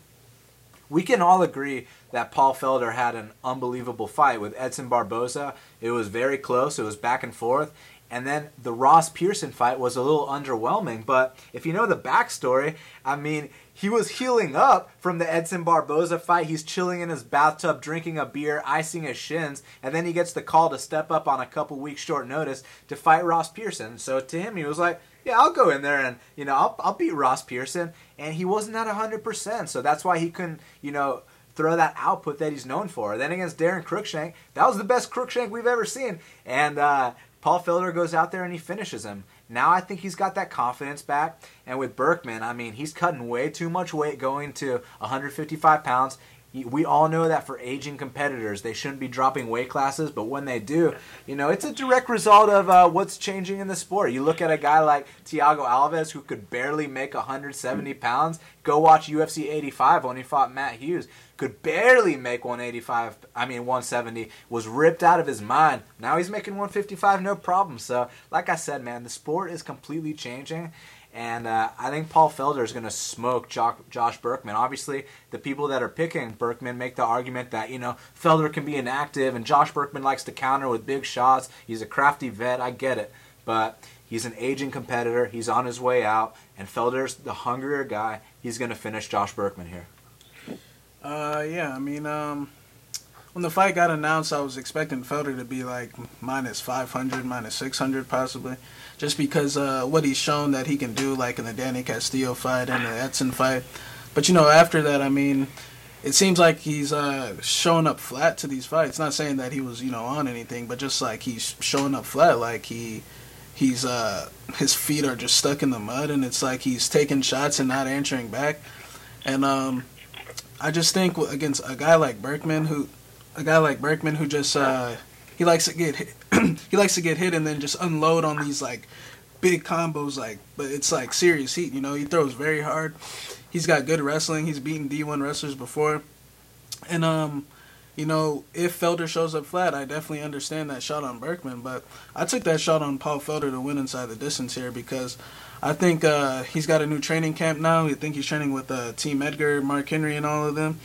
we can all agree that Paul Felder had an unbelievable fight with Edson Barboza. It was very close, it was back and forth. And then the Ross Pearson fight was a little underwhelming. But if you know the backstory, I mean, he was healing up from the Edson Barboza fight. He's chilling in his bathtub, drinking a beer, icing his shins, and then he gets the call to step up on a couple weeks short notice to fight Ross Pearson. So to him, he was like, yeah, I'll go in there and you know I'll I'll beat Ross Pearson, and he wasn't at hundred percent, so that's why he couldn't you know throw that output that he's known for. Then against Daron Cruickshank, that was the best Cruickshank we've ever seen, and uh, Paul Felder goes out there and he finishes him. Now I think he's got that confidence back, and with Burkman, I mean he's cutting way too much weight going to 155 pounds we all know that for aging competitors, they shouldn't be dropping weight classes, but when they do, you know, it's a direct result of uh, what's changing in the sport. You look at a guy like Thiago Alves, who could barely make 170 pounds. Go watch UFC 85 when he fought Matt Hughes. Could barely make 185, I mean 170, was ripped out of his mind. Now he's making 155, no problem. So, like I said, man, the sport is completely changing. And uh, I think Paul Felder is going to smoke Josh, Burkman. Obviously, the people that are picking Burkman make the argument that, you know, Felder can be inactive and Josh Burkman likes to counter with big shots. He's a crafty vet. I get it. But he's an aging competitor. He's on his way out. And Felder's the hungrier guy. He's going to finish Josh Burkman here. Uh, yeah, I mean, um, when the fight got announced, I was expecting Felder to be like minus 500, minus 600 possibly just because uh, what he's shown that he can do, like in the Danny Castillo fight and the Edson fight. But you know, after that, I mean, it seems like he's uh, showing up flat to these fights. Not saying that he was, you know, on anything, but just like he's showing up flat, like he he's uh his feet are just stuck in the mud, and it's like he's taking shots and not answering back. And um, I just think against a guy like Burkman, who a guy like Burkman who just uh, he likes to get hit, he likes to get hit and then just unload on these like big combos like but it's like serious heat you know? He throws very hard. He's got good wrestling. He's beaten d1 wrestlers before. And um you know if felder shows up flat i definitely understand that shot on burkman but i took that shot on paul felder to win inside the distance here because i think uh, he's got a new training camp now. I think he's training with uh, team edgar mark henry and all of them.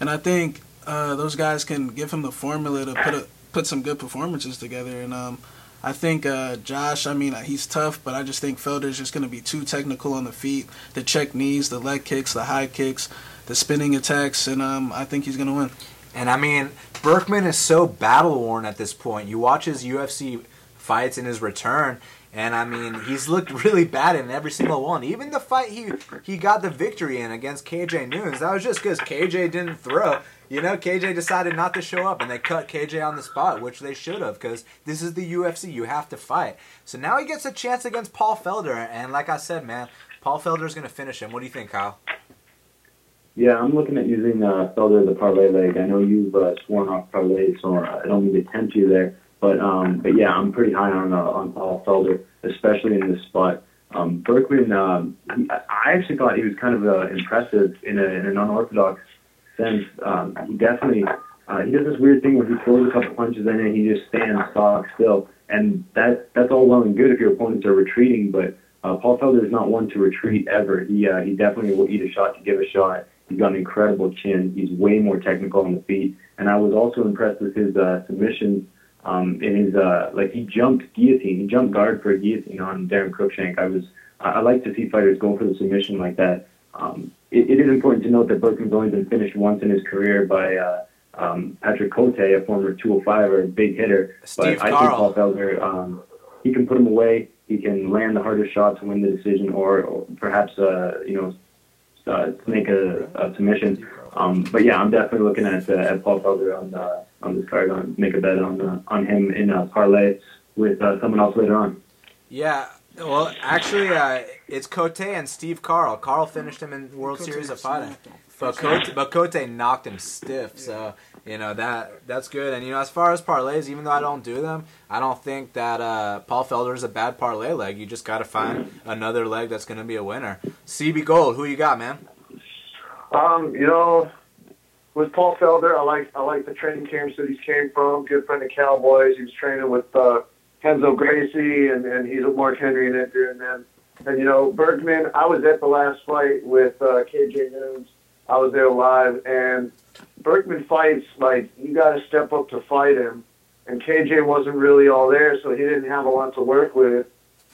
And i think uh, those guys can give him the formula to put a put some good performances together. And um, I think uh, Josh, I mean, he's tough, but I just think Felder's just going to be too technical on the feet. The check knees, the leg kicks, the high kicks, the spinning attacks, and um, I think he's going to win. And I mean, Burkman is so battle worn at this point. You watch his UFC fights in his return, and I mean, he's looked really bad in every single one. Even the fight he he got the victory in against KJ Noons, that was just because KJ didn't throw. You know, KJ decided not to show up, and they cut KJ on the spot, which they should have, because this is the UFC. You have to fight. So now he gets a chance against Paul Felder, and like I said, man, Paul Felder is going to finish him. What do you think, Kyle? Yeah, I'm looking at using uh, Felder a parlay leg. I know you've uh, sworn off parlay, so I don't mean to tempt you there. But um, but yeah, I'm pretty high on uh, on Paul Felder, especially in this spot. Um, Burkman, um, I actually thought he was kind of uh, impressive in, a, in an unorthodox sense. Um, he definitely uh, he does this weird thing where he throws a couple punches in and he just stands stock still, and that that's all well and good if your opponents are retreating. But uh, Paul Felder is not one to retreat ever. He uh, he definitely will eat a shot to give a shot. He's got an incredible chin. He's way more technical on the feet, and I was also impressed with his uh, submissions. Um, in his uh, like he jumped guillotine, he jumped guard for a guillotine on Daron Cruickshank. I was I, I like to see fighters go for the submission like that. Um, it, it is important to note that Burkman's only been finished once in his career by uh, um, Patrick Cote, a former 205er, big hitter. Steve but I think Paul Felder, um, he can put him away. He can land the hardest shot to win the decision, or, or perhaps uh, you know uh, make a, a submission. Um, but yeah, I'm definitely looking at uh, at Paul Felder on uh, on this card. On make a bet on uh, on him in a parlay with uh, someone else later on. Yeah, Well, actually, uh, it's Cote and Steve Carl. Carl finished him in World Cote Series of smacked Fighting, him. but Cote, but Cote knocked him stiff. So you know that that's good. And you know, as far as parlays, even though I don't do them, I don't think that uh, Paul Felder is a bad parlay leg. You just got to find another leg that's going to be a winner. CB Gold, who you got, man? Um, you know, with Paul Felder, I like I like the training camps that he's came from. Good friend of Cowboys. He was training with uh, Renzo Gracie, and, and he's with Mark Henry and Edgar. And then, and you know, Bergman. I was at the last fight with uh, KJ Noons. I was there live, and Bergman fights like you got to step up to fight him. And KJ wasn't really all there, so he didn't have a lot to work with.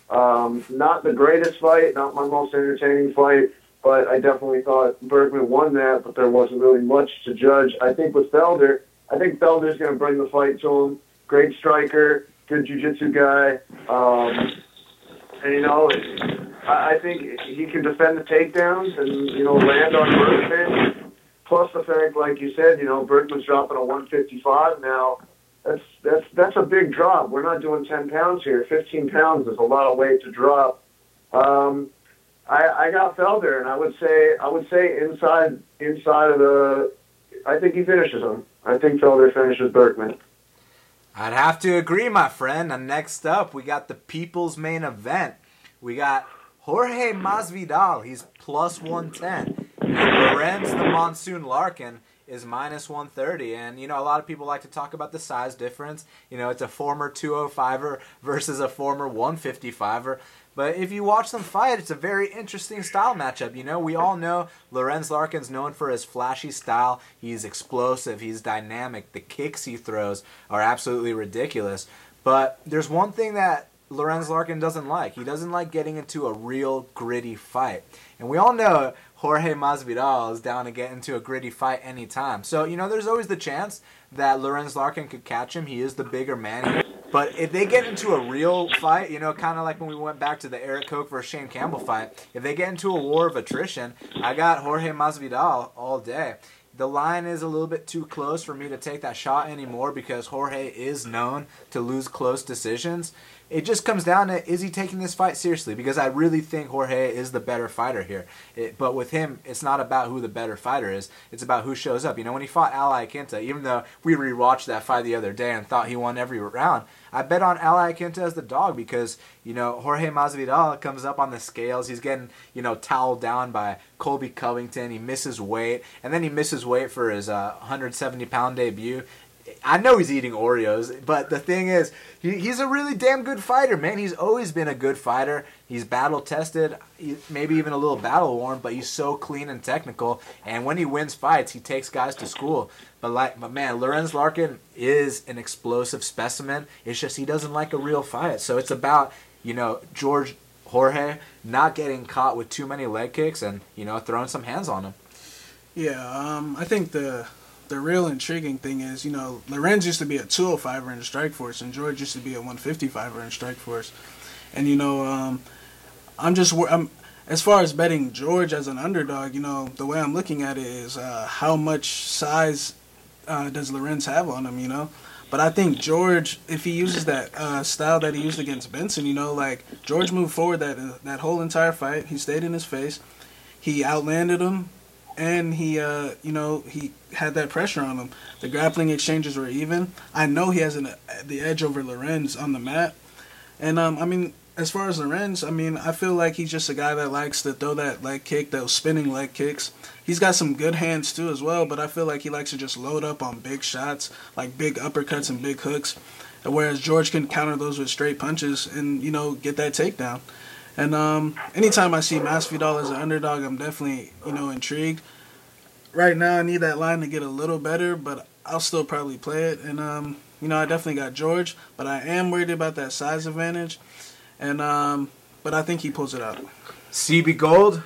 Um, not the greatest fight, not my most entertaining fight but I definitely thought Bergman won that, but there wasn't really much to judge. I think with Felder, I think Felder's going to bring the fight to him. Great striker, good jiu-jitsu guy. Um, and, you know, I, I think he can defend the takedowns and, you know, land on Bergman. Plus the fact, like you said, you know, Bergman's dropping a 155 now. That's, that's, that's a big drop. We're not doing 10 pounds here. 15 pounds is a lot of weight to drop. Um, I, I got Felder, and I would say I would say inside inside of the, I think he finishes him. I think Felder finishes Burkman. I'd have to agree, my friend. And next up, we got the people's main event. We got Jorge Masvidal. He's plus 110. And Lorenz the Monsoon Larkin is minus 130. And, you know, a lot of people like to talk about the size difference. You know, it's a former 205er versus a former 155er. But if you watch them fight, it's a very interesting style matchup. You know, we all know Lorenz Larkin's known for his flashy style. He's explosive, he's dynamic. The kicks he throws are absolutely ridiculous. But there's one thing that Lorenz Larkin doesn't like. He doesn't like getting into a real gritty fight. And we all know Jorge Masvidal is down to get into a gritty fight anytime. So, you know, there's always the chance that Lorenz Larkin could catch him. He is the bigger man. But if they get into a real fight, you know, kind of like when we went back to the Erik Koch versus Shane Campbell fight, if they get into a war of attrition, I got Jorge Masvidal all day. The line is a little bit too close for me to take that shot anymore because Jorge is known to lose close decisions. It just comes down to is he taking this fight seriously? Because I really think Jorge is the better fighter here. It, but with him, it's not about who the better fighter is. It's about who shows up. You know, when he fought Al Iaquinta, even though we rewatched that fight the other day and thought he won every round, I bet on Al Iaquinta as the dog because, you know, Jorge Masvidal comes up on the scales. He's getting, you know, toweled down by Colby Covington. He misses weight. And then he misses weight for his uh, 170 pound debut. I know he's eating Oreos, but the thing is, he, he's a really damn good fighter, man. He's always been a good fighter. He's battle tested, maybe even a little battle worn, but he's so clean and technical. And when he wins fights, he takes guys to school. But like, but man, Lorenz Larkin is an explosive specimen. It's just he doesn't like a real fight. So it's about you know George Jorge not getting caught with too many leg kicks and you know throwing some hands on him. Yeah, um, I think the the real intriguing thing is, you know, Lorenz used to be a 205er in the Strikeforce, and George used to be a 155er in Strikeforce. And you know, um, I'm just I'm as far as betting George as an underdog. You know, the way I'm looking at it is uh, how much size uh, does Lorenz have on him? You know. But I think George, if he uses that uh, style that he used against Benson, you know, like George moved forward that uh, that whole entire fight. He stayed in his face. He outlanded him and he, uh, you know, he had that pressure on him. The grappling exchanges were even. I know he has an, the edge over Lorenz on the mat, and um, I mean, as far as Lorenz, I mean, I feel like he's just a guy that likes to throw that leg kick, those spinning leg kicks. He's got some good hands too as well, but I feel like he likes to just load up on big shots, like big uppercuts and big hooks. Whereas George can counter those with straight punches and you know get that takedown. And um, anytime I see Masvidal as an underdog, I'm definitely you know intrigued. Right now, I need that line to get a little better, but I'll still probably play it. And um, you know, I definitely got George, but I am worried about that size advantage. And um, but I think he pulls it out. CB Gold.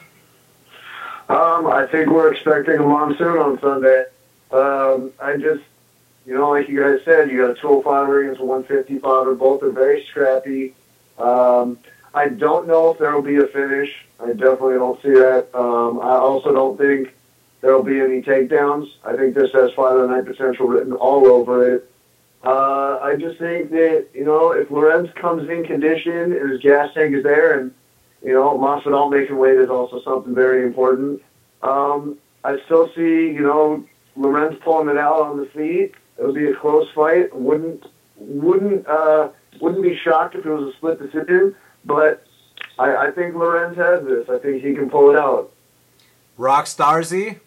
Um, I think we're expecting a monsoon on Sunday. Um, I just, you know, like you guys said, you got a 205 against a 155, both are very scrappy. Um, I don't know if there will be a finish. I definitely don't see that. Um, I also don't think there will be any takedowns. I think this has fight of the night potential written all over it. Uh, I just think that you know if Lorenz comes in condition and his gas tank is there, and you know Masvidal making weight is also something very important. Um, I still see you know Lorenz pulling it out on the feet. It would be a close fight. Wouldn't wouldn't uh, wouldn't be shocked if it was a split decision, but I, I think Lorenz has this. I think he can pull it out. Rock Starzy.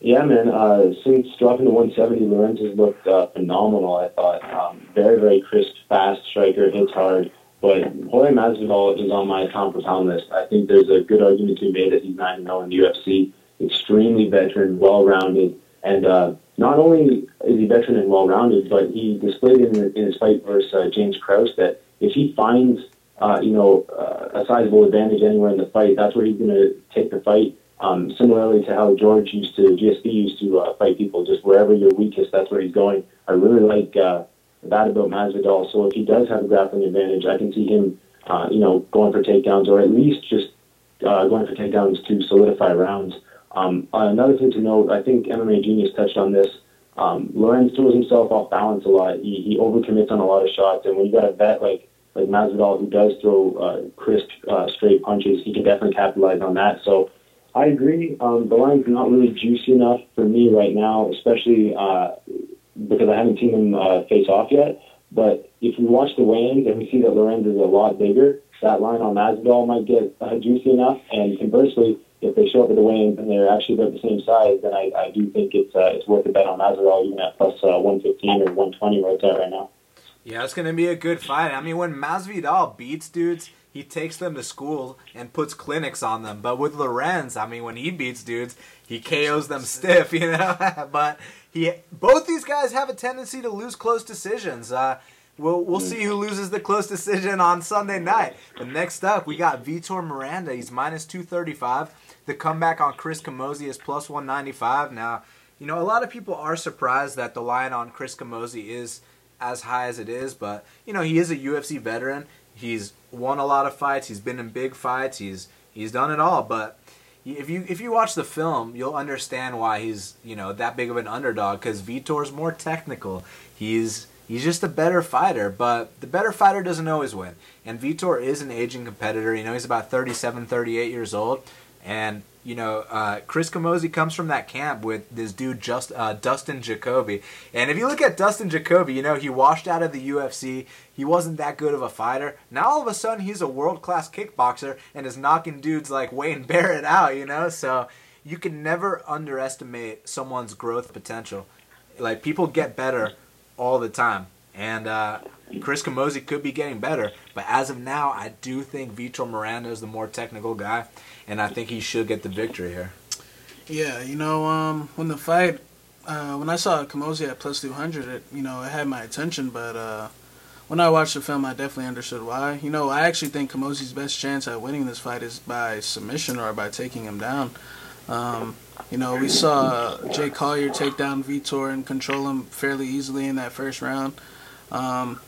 Yeah, man. Uh, since dropping to 170, Lorenz has looked uh, phenomenal. I thought um, very, very crisp, fast striker, hits hard. But Jorge Masvidal is on my pound for pound list. I think there's a good argument to be made that he's 9 0 in the UFC. Extremely veteran, well rounded, and uh, not only is he veteran and well rounded, but he displayed in, in his fight versus uh, James Krause that if he finds uh, you know uh, a sizable advantage anywhere in the fight, that's where he's going to take the fight. Um, similarly to how George used to, GSP used to uh, fight people, just wherever you're weakest, that's where he's going. I really like uh, that about Masvidal. So if he does have a grappling advantage, I can see him, uh, you know, going for takedowns or at least just uh, going for takedowns to solidify rounds. Um, another thing to note, I think MMA Genius touched on this. Um, Lorenz throws himself off balance a lot. He, he overcommits on a lot of shots, and when you got a vet like like Masvidal who does throw uh, crisp, uh, straight punches, he can definitely capitalize on that. So I agree. Um, the line's not really juicy enough for me right now, especially uh, because I haven't seen him uh, face off yet. But if we watch the weigh-ins and we see that Lorenz is a lot bigger, that line on Masvidal might get uh, juicy enough. And conversely, if they show up at the weigh-ins and they're actually about the same size, then I, I do think it's uh, it's worth a bet on Masvidal even at plus uh, 115 or 120 where it's at right now. Yeah, it's gonna be a good fight. I mean, when Masvidal beats dudes, he takes them to school and puts clinics on them. But with Lorenz, I mean, when he beats dudes, he KOs them stiff, you know. but he, both these guys have a tendency to lose close decisions. Uh, we'll we'll see who loses the close decision on Sunday night. But next up, we got Vitor Miranda. He's minus two thirty five. The comeback on Chris Camozzi is plus one ninety five. Now, you know, a lot of people are surprised that the line on Chris Camozzi is as high as it is, but you know, he is a UFC veteran. He's won a lot of fights. He's been in big fights. He's he's done it all. But if you if you watch the film, you'll understand why he's you know that big of an underdog because Vitor's more technical. He's he's just a better fighter, but the better fighter doesn't always win. And Vitor is an aging competitor. You know, he's about 37, 38 years old, and you know, uh, Chris Camozzi comes from that camp with this dude, just uh, Dustin Jacoby. And if you look at Dustin Jacoby, you know he washed out of the UFC. He wasn't that good of a fighter. Now all of a sudden he's a world class kickboxer and is knocking dudes like Wayne Barrett out. You know, so you can never underestimate someone's growth potential. Like people get better all the time, and uh, Chris Camozzi could be getting better. But as of now, I do think Vitor Miranda is the more technical guy and I think he should get the victory here. Yeah, you know, um, when the fight, uh, when I saw Camozzi at plus 200, it, you know, it had my attention, but uh, when I watched the film, I definitely understood why. You know, I actually think Camozzi's best chance at winning this fight is by submission or by taking him down. Um, you know, we saw Jake Collier take down Vitor and control him fairly easily in that first round. Um,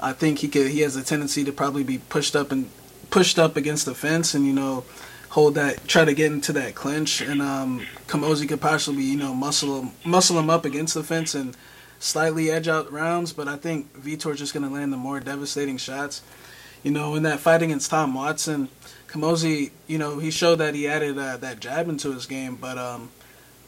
I think he could. He has a tendency to probably be pushed up and pushed up against the fence, and you know, hold that, try to get into that clinch, and um, Camozzi could possibly, you know, muscle him, muscle him up against the fence and slightly edge out rounds. But I think Vitor's just going to land the more devastating shots. You know, in that fight against Tom Watson, Camozzi, you know, he showed that he added uh, that jab into his game. But um,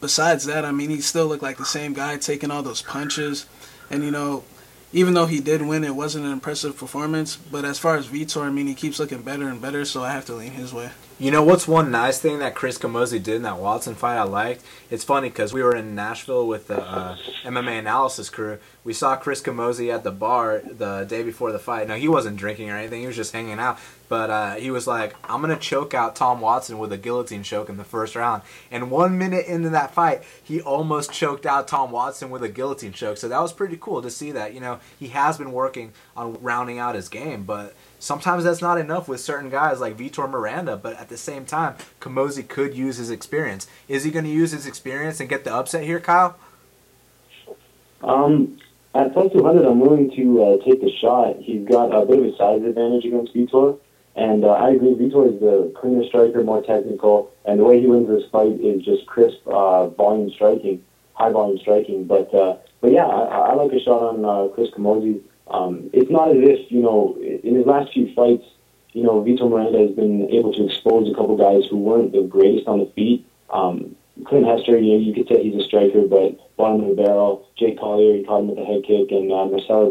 besides that, I mean, he still looked like the same guy taking all those punches. And, you know, even though he did win, it wasn't an impressive performance. But as far as Vitor, I mean, he keeps looking better and better, so I have to lean his way. You know what's one nice thing that Chris Camozzi did in that Watson fight I liked? It's funny because we were in Nashville with the uh, MMA analysis crew. We saw Chris Camozzi at the bar the day before the fight. Now he wasn't drinking or anything; he was just hanging out. But uh, he was like, "I'm gonna choke out Tom Watson with a guillotine choke in the first round." And one minute into that fight, he almost choked out Tom Watson with a guillotine choke. So that was pretty cool to see that. You know, he has been working on rounding out his game, but Sometimes that's not enough with certain guys like Vitor Miranda, but at the same time, Camozzi could use his experience. Is he going to use his experience and get the upset here, Kyle? Um, at plus 200, I'm willing to uh, take the shot. He's got a bit of a size advantage against Vitor, and uh, I agree. Vitor is the cleaner striker, more technical, and the way he wins this fight is just crisp uh, volume striking, high volume striking. But uh, but yeah, I, I like a shot on uh, Chris Camozzi. Um, it's not as if you know in his last few fights, you know Vito Miranda has been able to expose a couple guys who weren't the greatest on the feet. Um, Clint Hester, you know, you could say he's a striker, but bottom of the barrel. Jake Collier, he caught him with a head kick, and uh, Marcelo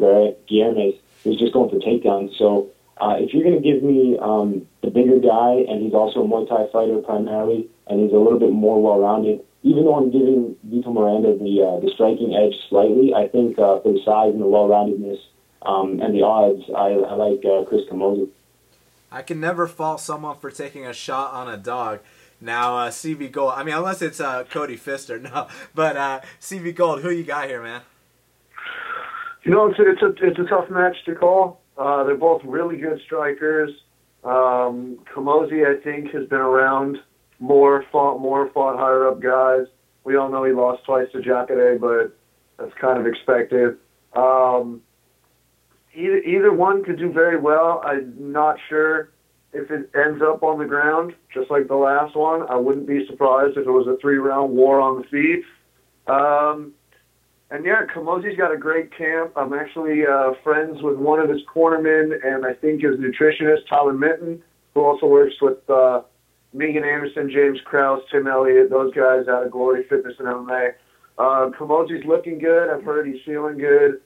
Guimarães was just going for takedowns. So uh, if you're going to give me um, the bigger guy, and he's also a Muay Thai fighter primarily, and he's a little bit more well-rounded, even though I'm giving Vito Miranda the uh, the striking edge slightly, I think uh, for the size and the well-roundedness um, and the odds, I, I like uh, Chris Camozzi. I can never fault someone for taking a shot on a dog. Now, uh, CB Gold. I mean, unless it's uh, Cody Pfister, no. But uh, CB Gold, who you got here, man? You know, it's a, it's a it's a tough match to call. Uh, they're both really good strikers. Um, Camozzi, I think, has been around more, fought more, fought higher up guys. We all know he lost twice to Jacare, but that's kind of expected. Um, either either one could do very well. I'm not sure if it ends up on the ground, just like the last one. I wouldn't be surprised if it was a three round war on the feet. Um, and yeah, Camozzi's got a great camp. I'm actually uh, friends with one of his cornermen and I think his nutritionist, Tyler Minton, who also works with uh, Megan Anderson, James Krause, Tim Elliott, those guys out of Glory Fitness and MMA. Uh, looking good. I've heard he's feeling good.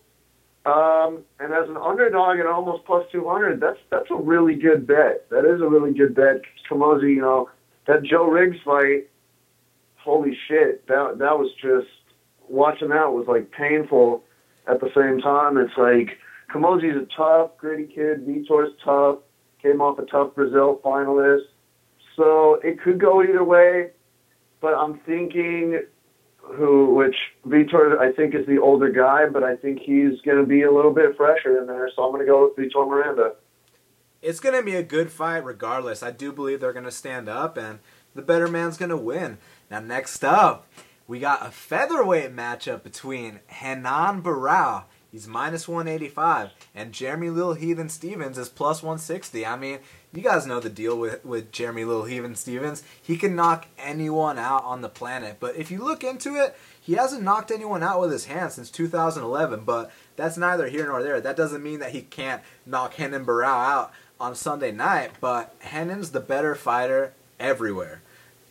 Um, and as an underdog at almost plus 200, that's that's a really good bet. That is a really good bet. Camozzi, you know, that Joe Riggs fight, holy shit, that that was just watching that was like painful. At the same time, it's like Camozzi's a tough, gritty kid. Vitor's tough. Came off a TUF Brazil finalist, so it could go either way. But I'm thinking who, which Vitor, I think, is the older guy, but I think he's going to be a little bit fresher in there. So I'm going to go with Vitor Miranda. It's going to be a good fight regardless. I do believe they're going to stand up, and the better man's going to win. Now, next up, we got a featherweight matchup between Renan Barão. He's minus 185, and Jeremy Little Heathen Stephens is plus 160. I mean, you guys know the deal with, with Jeremy Little Heathen Stephens. He can knock anyone out on the planet. But if you look into it, he hasn't knocked anyone out with his hands since 2011. But that's neither here nor there. That doesn't mean that he can't knock Renan Barão out on Sunday night. But Renan's the better fighter everywhere.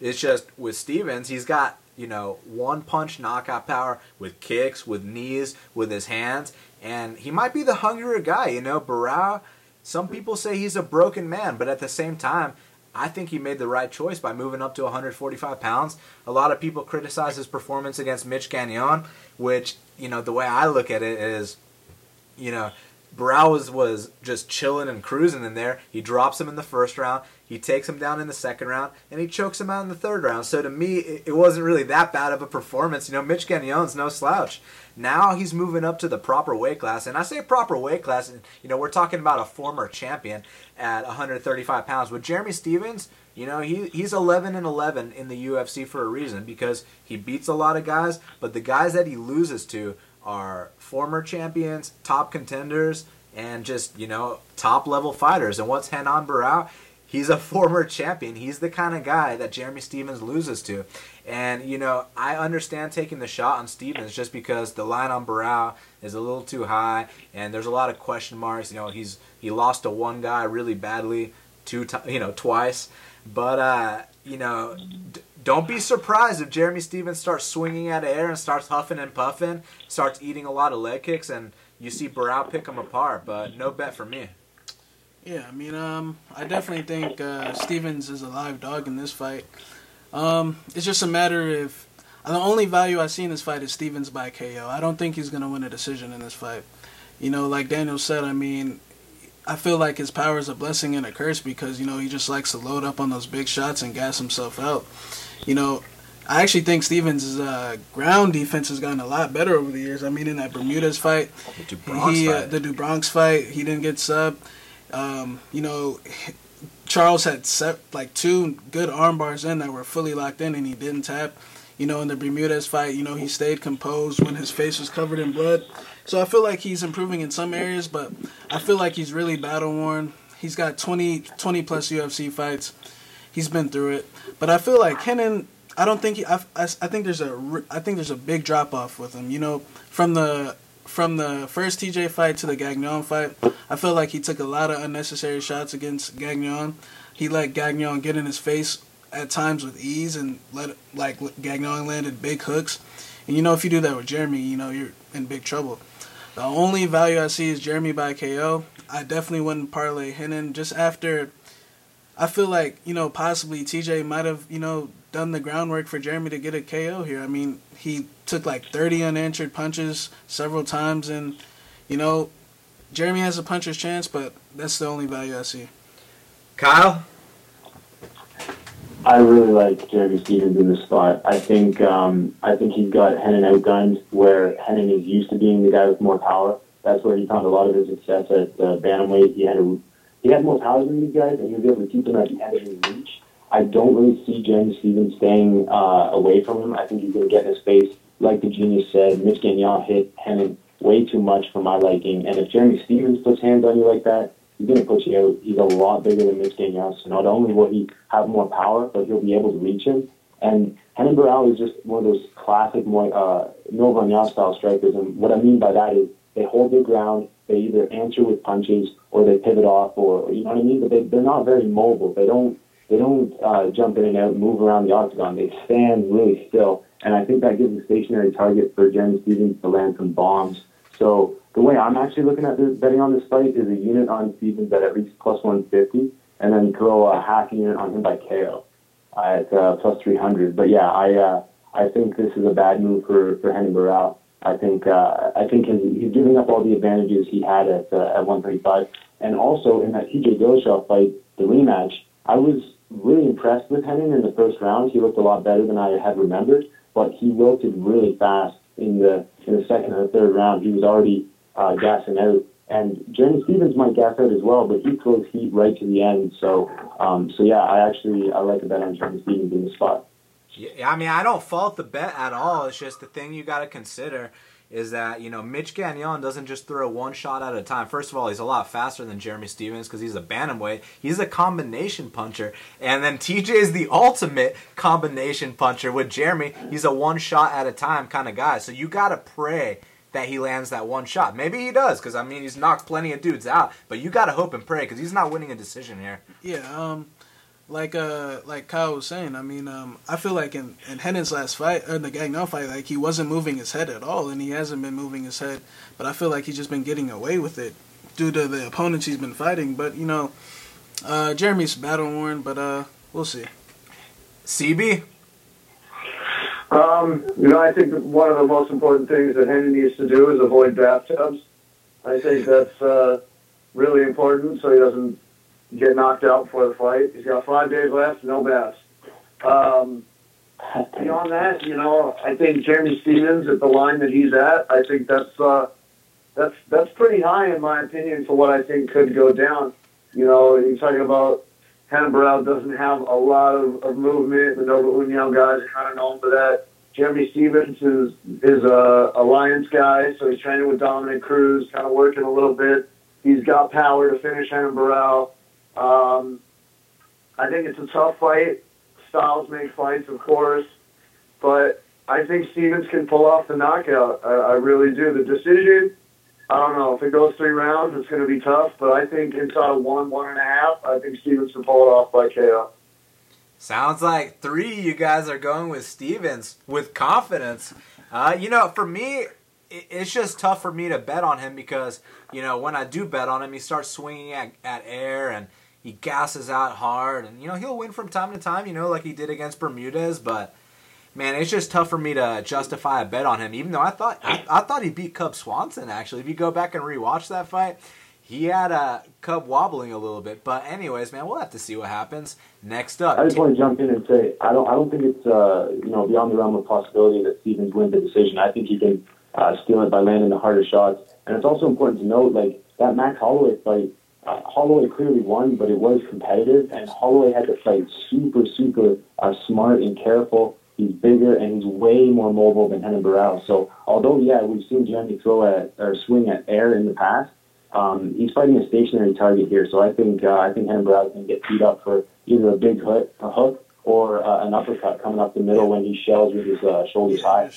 It's just with Stephens, he's got you know, one punch knockout power with kicks, with knees, with his hands, and he might be the hungrier guy. You know, Barão some people say he's a broken man, but at the same time, I think he made the right choice by moving up to 145 pounds. A lot of people criticize his performance against Mitch Gagnon, which, you know, the way I look at it is, you know, Barão was, was just chilling and cruising in there. He drops him in the first round. He takes him down in the second round, and he chokes him out in the third round. So to me, it, wasn't really that bad of a performance. You know, Mitch Gagnon's no slouch. Now he's moving up to the proper weight class, and I say proper weight class. And You know, we're talking about a former champion at 135 pounds. With Jeremy Stephens, you know, he he's 11 and 11 in the UFC for a reason because he beats a lot of guys, but the guys that he loses to are former champions, top contenders, and just you know top level fighters. And what's Renan Barão? He's a former champion. He's the kind of guy that Jeremy Stephens loses to. And, you know, I understand taking the shot on Stephens just because the line on Barão is a little too high and there's a lot of question marks. You know, he's he lost to one guy really badly two to, you know, twice. But, uh, you know, d- don't be surprised if Jeremy Stephens starts swinging at air and starts huffing and puffing, starts eating a lot of leg kicks, and you see Barão pick him apart. But no bet for me. Yeah, I mean, um, I definitely think uh, Stephens is a live dog in this fight. Um, it's just a matter of the only value I see in this fight is Stephens by KO. I don't think he's gonna win a decision in this fight. You know, like Daniel said, I mean, I feel like his power is a blessing and a curse because you know he just likes to load up on those big shots and gas himself out. You know, I actually think Stephens' uh, ground defense has gotten a lot better over the years. I mean, in that Bermudez fight, the do he, uh, the do Bronx fight, he didn't get sub. Um, you know, Charles had set like two good arm bars in that were fully locked in, and he didn't tap. You know, in the Bermudez fight, you know, he stayed composed when his face was covered in blood. So I feel like he's improving in some areas, but I feel like he's really battle worn. He's got 20, 20 plus UFC fights. He's been through it. But I feel like Renan, I don't think he, I, I, I think there's a I think there's a big drop off with him. You know, from the from the first TJ fight to the Gagnon fight, I feel like he took a lot of unnecessary shots against Gagnon. He let Gagnon get in his face at times with ease and let like Gagnon landed big hooks. And you know, if you do that with Jeremy, you know you're in big trouble. The only value I see is Jeremy by KO. I definitely wouldn't parlay Renan just after. I feel like you know possibly TJ might have you know done the groundwork for Jeremy to get a KO here. I mean, he took like 30 unanswered punches several times, and you know, Jeremy has a puncher's chance, but that's the only value I see. Kyle, I really like Jeremy Stephens in this spot. I think um, I think he's got Renan outgunned where Renan is used to being the guy with more power. That's where he found a lot of his success at uh, bantamweight. He had a, he had more power than these guys, and he was able to keep them at the end of his reach. I don't really see Jeremy Stephens staying uh, away from him. I think he's going to get in his face. Like the genius said, Mitch Gagnon hit Renan way too much for my liking. And if Jeremy Stephens puts hands on you like that, he's going to put you out. He's a lot bigger than Mitch Gagnon. So not only will he have more power, but he'll be able to reach him. And Renan Barão is just one of those classic uh, Nova style strikers. And what I mean by that is they hold their ground. They either answer with punches or they pivot off, or you know what I mean. But they, they're not very mobile. They don't they don't uh, jump in and out, move around the octagon. They stand really still, and I think that gives a stationary target for Jeremy Stephens to land some bombs. So the way I'm actually looking at this, betting on this fight is a unit on Stephens at at least plus 150, and then throw a half unit on him by KO at uh, plus 300. But yeah, I uh, I think this is a bad move for for Henry Barão. I think uh, I think he's giving up all the advantages he had at uh, at 135, and also in that TJ Dillashaw fight, the rematch, I was really impressed with Renan in the first round. He looked a lot better than I had remembered, but he wilted really fast in the in the second and the third round. He was already uh, gassing out. And Jeremy Stephens might gas out as well, but he throws heat right to the end. So, um, so yeah, I actually I like a bet on Jeremy Stephens in the spot. Yeah, I mean, I don't fault the bet at all. It's just the thing you got to consider is that you know Mitch Gagnon doesn't just throw one shot at a time. First of all, he's a lot faster than Jeremy Stephens because he's a bantamweight. He's a combination puncher, and then TJ is the ultimate combination puncher. With Jeremy, he's a one shot at a time kind of guy. So you gotta pray that he lands that one shot. Maybe he does because I mean he's knocked plenty of dudes out, but you gotta hope and pray because he's not winning a decision here. Yeah. Um like uh like Kyle was saying, I mean, um, I feel like in in Renan's last fight in the Gagnon fight, like he wasn't moving his head at all, and he hasn't been moving his head. But I feel like he's just been getting away with it due to the opponents he's been fighting. But you know, uh, Jeremy's battle worn, but uh, we'll see. CB. Um, you know, I think one of the most important things that Henry needs to do is avoid bathtubs. I think that's uh, really important so he doesn't get knocked out before the fight. He's got five days left, no bats. Um, beyond that, you know, I think Jeremy Stephens at the line that he's at, I think that's uh, that's that's pretty high in my opinion for what I think could go down. You know, you're talking about Renan Barão doesn't have a lot of, of movement. The Nova Union guys are kind of known for that. Jeremy Stephens is is a alliance guy, so he's training with Dominick Cruz, kind of working a little bit. He's got power to finish Renan Barão. Um, I think it's a tough fight. Styles make fights, of course, but I think Stephens can pull off the knockout. I, I really do. The decision, I don't know if it goes three rounds, it's going to be tough. But I think inside of one, one and a half, I think Stephens can pull it off by KO. Sounds like three. You guys are going with Stephens with confidence. Uh, you know, for me, it's just tough for me to bet on him because you know when I do bet on him, he starts swinging at, at air and he gasses out hard, and you know he'll win from time to time, you know, like he did against Bermudez. But man, it's just tough for me to justify a bet on him, even though I thought I, I thought he beat Cub Swanson. Actually, if you go back and rewatch that fight, he had a uh, Cub wobbling a little bit. But anyways, man, we'll have to see what happens next up. I just want to jump in and say I don't I don't think it's uh, you know beyond the realm of possibility that Stephens wins the decision. I think he can uh, steal it by landing the harder shots, and it's also important to note like that Max Holloway fight uh, Holloway clearly won, but it was competitive, and Holloway had to fight super, super uh, smart and careful. He's bigger and he's way more mobile than Renan Barão. So although yeah, we've seen Jeremy throw at or swing at air in the past, um, he's fighting a stationary target here. So I think uh, I think Renan Barão can get beat up for either a big hook, a hook or uh, an uppercut coming up the middle when he shells with his uh, shoulders high.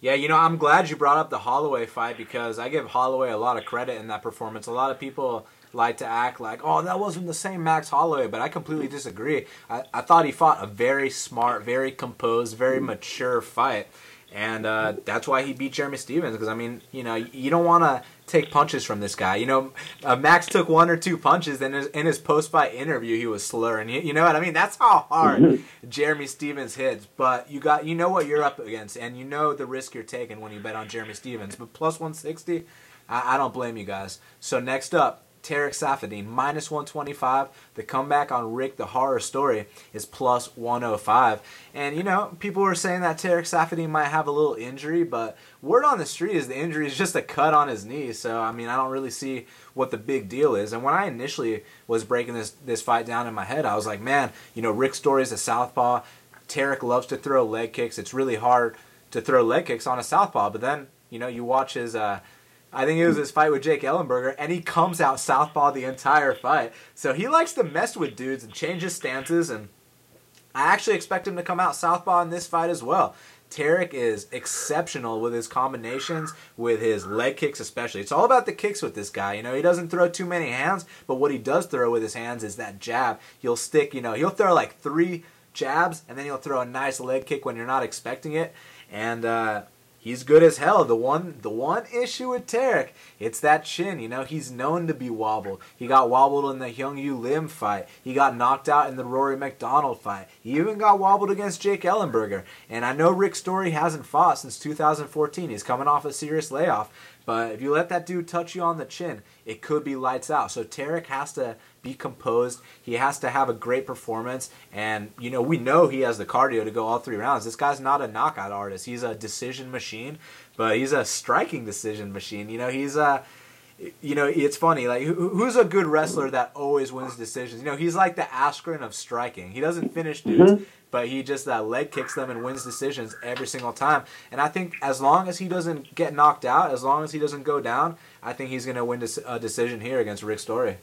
Yeah, you know, I'm glad you brought up the Holloway fight because I give Holloway a lot of credit in that performance. A lot of people like to act like, oh, that wasn't the same Max Holloway, but I completely disagree. I, I thought he fought a very smart, very composed, very mature fight. And uh, that's why he beat Jeremy Stephens because, I mean, you know, you don't want to take punches from this guy. You know, uh, Max took one or two punches, and in his, post fight interview, he was slurring. You, you, know what I mean? That's how hard Jeremy Stephens hits. But you got, you know what you're up against, and you know the risk you're taking when you bet on Jeremy Stephens. But plus 160, I, I don't blame you guys. So next up, Tarec Saffiedine, minus 125. The comeback on Rick, the horror story, is plus 105. And, you know, people were saying that Tarec Saffiedine might have a little injury, but word on the street is the injury is just a cut on his knee. So, I mean, I don't really see what the big deal is. And when I initially was breaking this, this fight down in my head, I was like, man, you know, Rick is a southpaw. Tarec loves to throw leg kicks. It's really hard to throw leg kicks on a southpaw. But then, you know, you watch his... Uh, I think it was his fight with Jake Ellenberger, and he comes out southpaw the entire fight. So he likes to mess with dudes and change his stances, and I actually expect him to come out southpaw in this fight as well. Tarec is exceptional with his combinations, with his leg kicks especially. It's all about the kicks with this guy. You know, he doesn't throw too many hands, but what he does throw with his hands is that jab. He'll stick, you know, he'll throw like three jabs, and then he'll throw a nice leg kick when you're not expecting it. And uh, he's good as hell. The one the one issue with Tarec, it's that chin. You know, he's known to be wobbled. He got wobbled in the Hyun Gyu Lim fight. He got knocked out in the Rory MacDonald fight. He even got wobbled against Jake Ellenberger. And I know Rick Story hasn't fought since 2014. He's coming off a serious layoff. But if you let that dude touch you on the chin, it could be lights out. So Tarec has to be composed. He has to have a great performance. And, you know, we know he has the cardio to go all three rounds. This guy's not a knockout artist. He's a decision machine, but he's a striking decision machine. You know, he's a. You know, it's funny. Like, who's a good wrestler that always wins decisions? You know, he's like the Askren of striking. He doesn't finish dudes, mm-hmm but he just uh, leg kicks them and wins decisions every single time. And I think as long as he doesn't get knocked out, as long as he doesn't go down, I think he's going to win a decision here against Rick Story.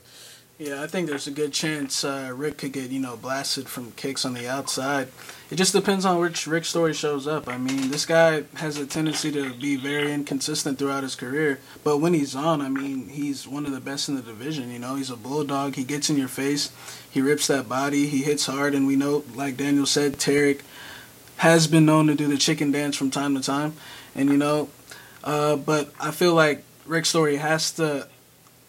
Yeah, I think there's a good chance uh, Rick could get you know blasted from kicks on the outside. It just depends on which Rick Story shows up. I mean, this guy has a tendency to be very inconsistent throughout his career, but when he's on, I mean, he's one of the best in the division. You know, he's a bulldog. He gets in your face, he rips that body, he hits hard, and we know, like Daniel said, Tarec has been known to do the chicken dance from time to time, and you know, uh, but I feel like Rick Story has to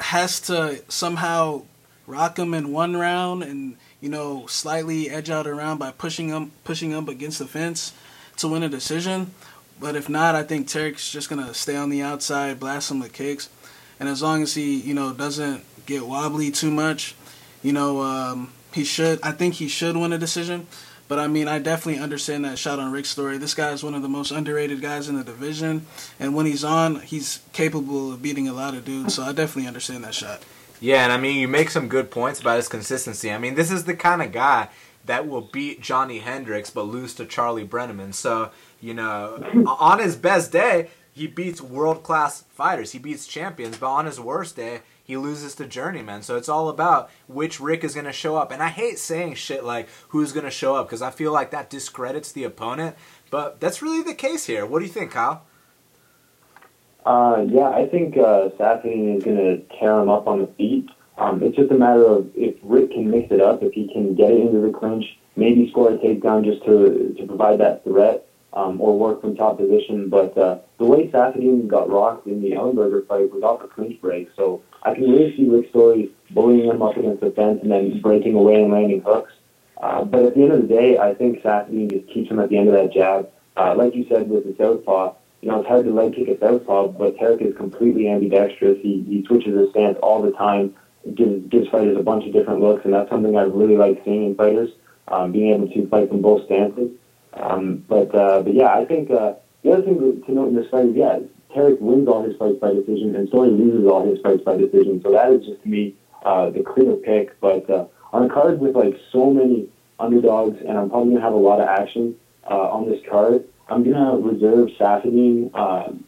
has to somehow rock him in one round and you know slightly edge out a round by pushing him pushing him against the fence to win a decision. But if not, I think Tarec's just gonna stay on the outside, blast him with kicks, and as long as he you know doesn't get wobbly too much, you know um, he should. I think he should win a decision. But I mean, I definitely understand that shot on Rick's story. This guy is one of the most underrated guys in the division, and when he's on, he's capable of beating a lot of dudes. So I definitely understand that shot. Yeah, and I mean, you make some good points about his consistency. I mean, this is the kind of guy that will beat Johny Hendricks but lose to Charlie Brenneman. So, you know, on his best day, he beats world class fighters, he beats champions, but on his worst day, he loses to Journeyman. So it's all about which Rick is going to show up. And I hate saying shit like who's going to show up because I feel like that discredits the opponent. But that's really the case here. What do you think, Kyle? Uh, yeah, I think uh, Saffiedine is going to tear him up on the feet. Um, it's just a matter of if Rick can mix it up, if he can get it into the clinch, maybe score a takedown just to to provide that threat, um, or work from top position. But uh, the way Saffiedine got rocked in the Ellenberger fight was off a clinch break, so I can really see Rick Story bullying him up against the fence and then breaking away and landing hooks. Uh, but at the end of the day, I think Saffiedine just keeps him at the end of that jab. Uh, like you said with the southpaw, you know, it's hard to leg kick a southpaw, but Tarec is completely ambidextrous. He, he switches his stance all the time, gives, gives fighters a bunch of different looks, and that's something I really like seeing in fighters, um, being able to fight from both stances. Um, but, uh, but yeah, I think uh, the other thing to note in this fight is, yeah, Tarec wins all his fights by decision, and Story loses all his fights by decision. So that is just to me uh, the clear pick. But uh, on a card with like so many underdogs, and I'm probably gonna have a lot of action uh, on this card. I'm gonna reserve Saffiedine. Um,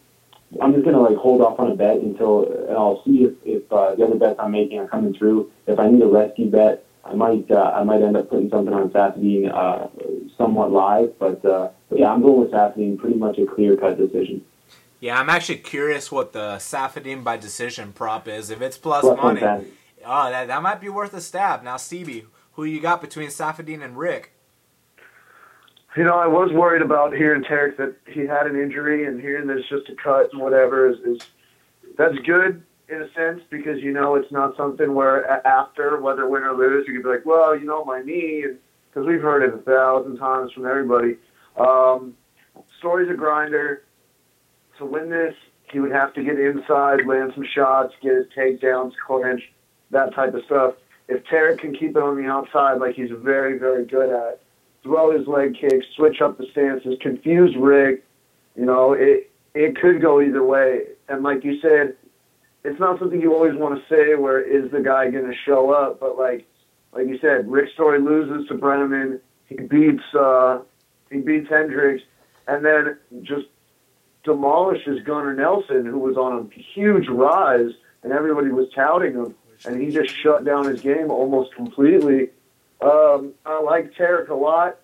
I'm just gonna like hold off on a bet until, and I'll see if, if uh, the other bets I'm making are coming through. If I need a rescue bet, I might uh, I might end up putting something on Saffiedine uh, somewhat live, but, uh, but yeah, I'm going with Saffiedine. Pretty much a clear cut decision. Yeah, I'm actually curious what the Saffiedine by decision prop is. If it's plus, Plus money, oh, that, that might be worth a stab. Now, CB, who you got between Saffiedine and Rick? You know, I was worried about hearing Tarec that he had an injury and hearing there's just a cut and whatever is, is that's good in a sense because you know it's not something where after whether win or lose you could be like, well, you know, my knee, because we've heard it a thousand times from everybody. Um, Story's a grinder. To win this, he would have to get inside, land some shots, get his takedowns, clinch, that type of stuff. If Tarec can keep it on the outside like he's very, very good at, throw his leg kicks, switch up the stances, confuse Rick. You know, it it could go either way. And like you said, it's not something you always want to say. Where is the guy going to show up? But like like you said, Rick Story loses to Brenneman. He beats uh, he beats Hendricks, and then just demolishes Gunnar Nelson, who was on a huge rise, and everybody was touting him, and he just shut down his game almost completely. Um, I like Tarec a lot.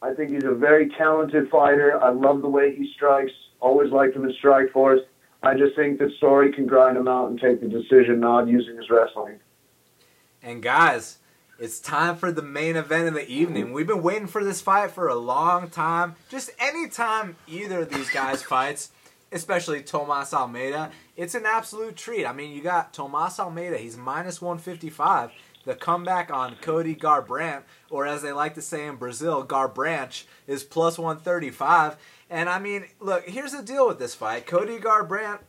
I think he's a very talented fighter. I love the way he strikes. Always liked him in Strikeforce. I just think that Story can grind him out and take the decision, not using his wrestling. And guys, it's time for the main event of the evening. We've been waiting for this fight for a long time. Just any time either of these guys fights, especially Tomas Almeida, it's an absolute treat. I mean, you got Tomas Almeida, he's minus 155. The comeback on Cody Garbrandt, or as they like to say in Brazil, Garbrandt, is plus 135. And I mean, look, here's the deal with this fight. Cody Garbrandt,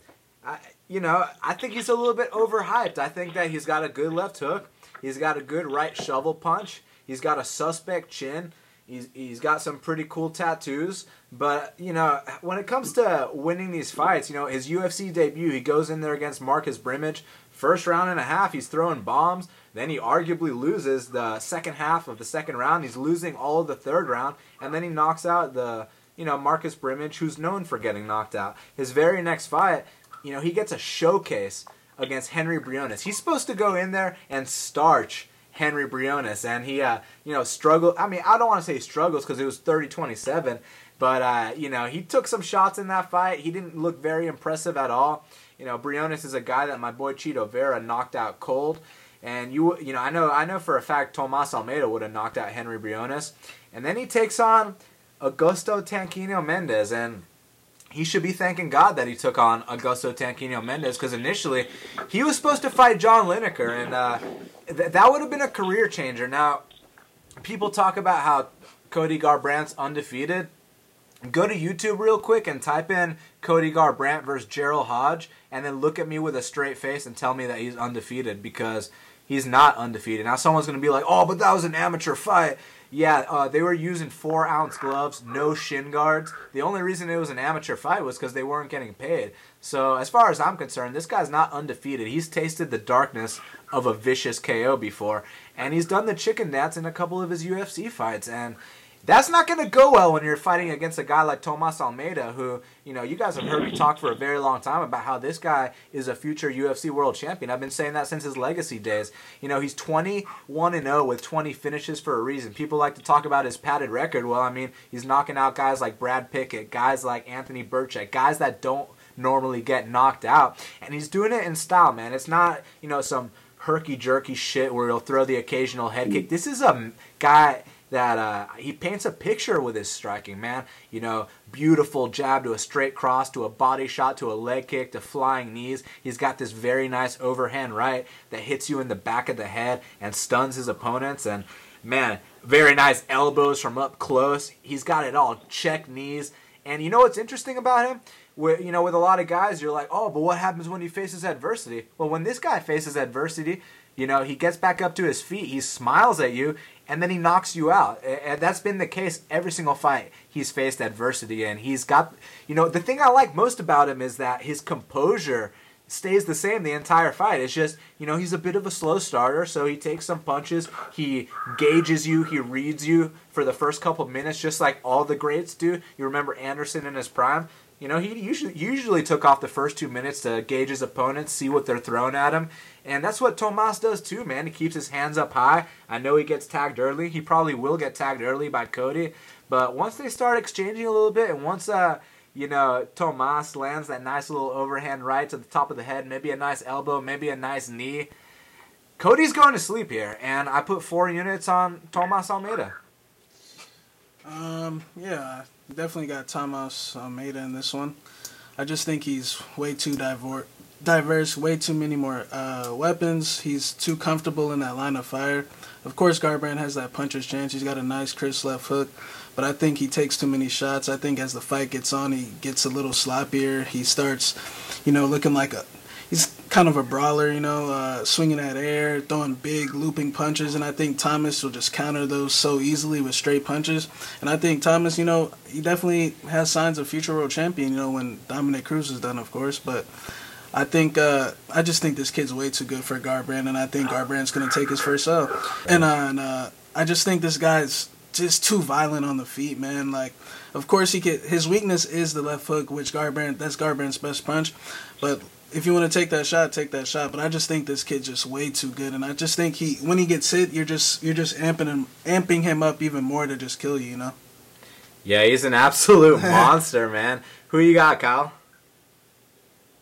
I, you know, I think he's a little bit overhyped. I think that he's got a good left hook. He's got a good right shovel punch. He's got a suspect chin. He's, he's got some pretty cool tattoos. But, you know, when it comes to winning these fights, you know, his UFC debut, he goes in there against Marcus Brimage. First round and a half, he's throwing bombs. Then he arguably loses the second half of the second round. He's losing all of the third round. And then he knocks out the, you know, Marcus Brimage, who's known for getting knocked out. His very next fight, you know, he gets a showcase against Henry Briones. He's supposed to go in there and starch Henry Briones, and he, uh, you know, struggled. I mean, I don't want to say struggles because it was 30-27, but uh, you know, he took some shots in that fight. He didn't look very impressive at all. You know, Briones is a guy that my boy Chito Vera knocked out cold, and you, you know, I know, I know for a fact Tomas Almeida would have knocked out Henry Briones, and then he takes on Augusto Tanquinho Mendes, and he should be thanking God that he took on Augusto Tanquinho Mendes because initially he was supposed to fight John Lineker, and uh, th- that would have been a career changer. Now, people talk about how Cody Garbrandt's undefeated. Go to YouTube real quick and type in Cody Garbrandt versus Gerald Hodge, and then look at me with a straight face and tell me that he's undefeated because he's not undefeated. Now, someone's going to be like, oh, but that was an amateur fight. Yeah, uh, they were using four ounce gloves, no shin guards. The only reason it was an amateur fight was because they weren't getting paid. So, as far as I'm concerned, this guy's not undefeated. He's tasted the darkness of a vicious KO before, and he's done the chicken dance in a couple of his UFC fights. And that's not going to go well when you're fighting against a guy like Tomas Almeida, who, you know, you guys have heard me talk for a very long time about how this guy is a future UFC world champion. I've been saying that since his legacy days. You know, he's 21 and 0 with 20 finishes for a reason. People like to talk about his padded record. Well, I mean, he's knocking out guys like Brad Pickett, guys like Anthony Birchak, guys that don't normally get knocked out. And he's doing it in style, man. It's not, you know, some herky jerky shit where he'll throw the occasional head kick. This is a guy that uh, he paints a picture with his striking, man. You know, beautiful jab to a straight cross to a body shot to a leg kick to flying knees. He's got this very nice overhand right that hits you in the back of the head and stuns his opponents. And man, very nice elbows from up close. He's got it all. Check knees. And you know what's interesting about him? With, you know, with a lot of guys, you're like, oh, but what happens when he faces adversity? Well, when this guy faces adversity, you know, he gets back up to his feet, he smiles at you, and then he knocks you out. And that's been the case every single fight he's faced adversity in. He's got, you know, the thing I like most about him is that his composure stays the same the entire fight. It's just, you know, he's a bit of a slow starter, so he takes some punches, he gauges you, he reads you for the first couple minutes, just like all the greats do. You remember Anderson in his prime? You know, he usually usually took off the first two minutes to gauge his opponents, see what they're throwing at him, and that's what Tomas does too, man. He keeps his hands up high. I know he gets tagged early. He probably will get tagged early by Cody, but once they start exchanging a little bit, and once uh, you know, Tomas lands that nice little overhand right to the top of the head, maybe a nice elbow, maybe a nice knee. Cody's going to sleep here, and I put four units on Tomas Almeida. Um, yeah, definitely got Tomas Almeida in this one. I just think he's way too divor- diverse, way too many more uh, weapons. He's too comfortable in that line of fire. Of course, Garbrandt has that puncher's chance. He's got a nice, crisp left hook, but I think he takes too many shots. I think as the fight gets on, he gets a little sloppier. He starts, you know, looking like a kind of a brawler, you know, uh, swinging at air, throwing big looping punches, and I think Thomas will just counter those so easily with straight punches. And I think Thomas, you know, he definitely has signs of future world champion, you know, when Dominick Cruz is done, of course. But I think uh, I just think this kid's way too good for Garbrandt, and I think Garbrandt's gonna take his first L. And, uh, and uh, I just think this guy's just too violent on the feet, man. Like, of course he could. His weakness is the left hook, which Garbrandt that's Garbrandt's best punch, but if you want to take that shot, take that shot. But I just think this kid's just way too good, and I just think he when he gets hit, you're just you're just amping him amping him up even more to just kill you, you know. Yeah, he's an absolute monster, man. Who you got, Kyle?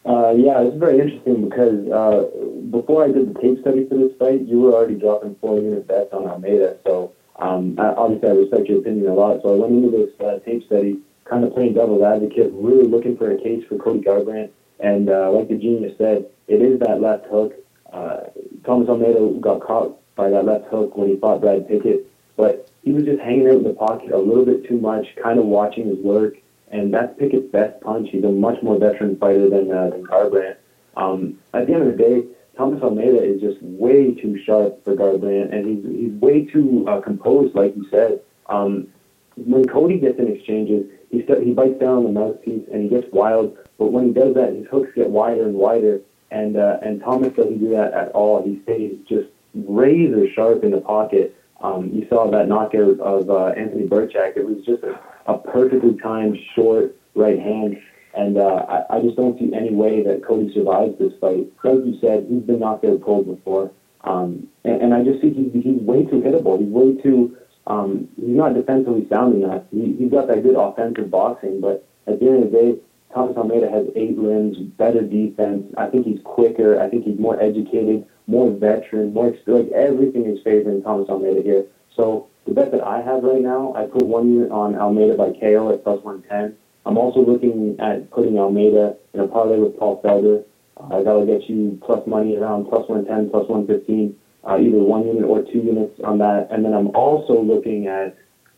Uh, yeah, it's very interesting because uh, before I did the tape study for this fight, you were already dropping four unit bets on Almeida. So um, I, obviously, I respect your opinion a lot. So I went into this uh, tape study kind of playing devil's advocate, really looking for a case for Cody Garbrandt. And uh, like the genius said, it is that left hook. Uh, Thomas Almeida got caught by that left hook when he fought Brad Pickett, but he was just hanging out in the pocket a little bit too much, kind of watching his work. And that's Pickett's best punch. He's a much more veteran fighter than, uh, than Garbrandt. Um, at the end of the day, Thomas Almeida is just way too sharp for Garbrandt, and he's, he's way too uh, composed, like you said. Um, when Cody gets in exchanges, he st- he bites down on the mouthpiece and he gets wild. But when he does that, his hooks get wider and wider. And uh, and Thomas doesn't do that at all. He stays just razor sharp in the pocket. Um, you saw that knockout of uh, Anthony Birchak. It was just a, a perfectly timed short right hand. And uh, I, I just don't see any way that Cody survives this fight. Like you said, he's been knocked out cold before. Um, and, and I just think he's, he's way too hittable. He's way too um, he's not defensively sound enough. He, he's got that good offensive boxing, but at the end of the day, Thomas Almeida has eight limbs, better defense. I think he's quicker. I think he's more educated, more veteran, more like everything is favoring Thomas Almeida here. So the bet that I have right now, I put one unit on Almeida by KO at plus 110. I'm also looking at putting Almeida in a parlay with Paul Felder. Uh, that'll get you plus money around plus 110, plus 115 uh, either one unit or two units on that. And then I'm also looking at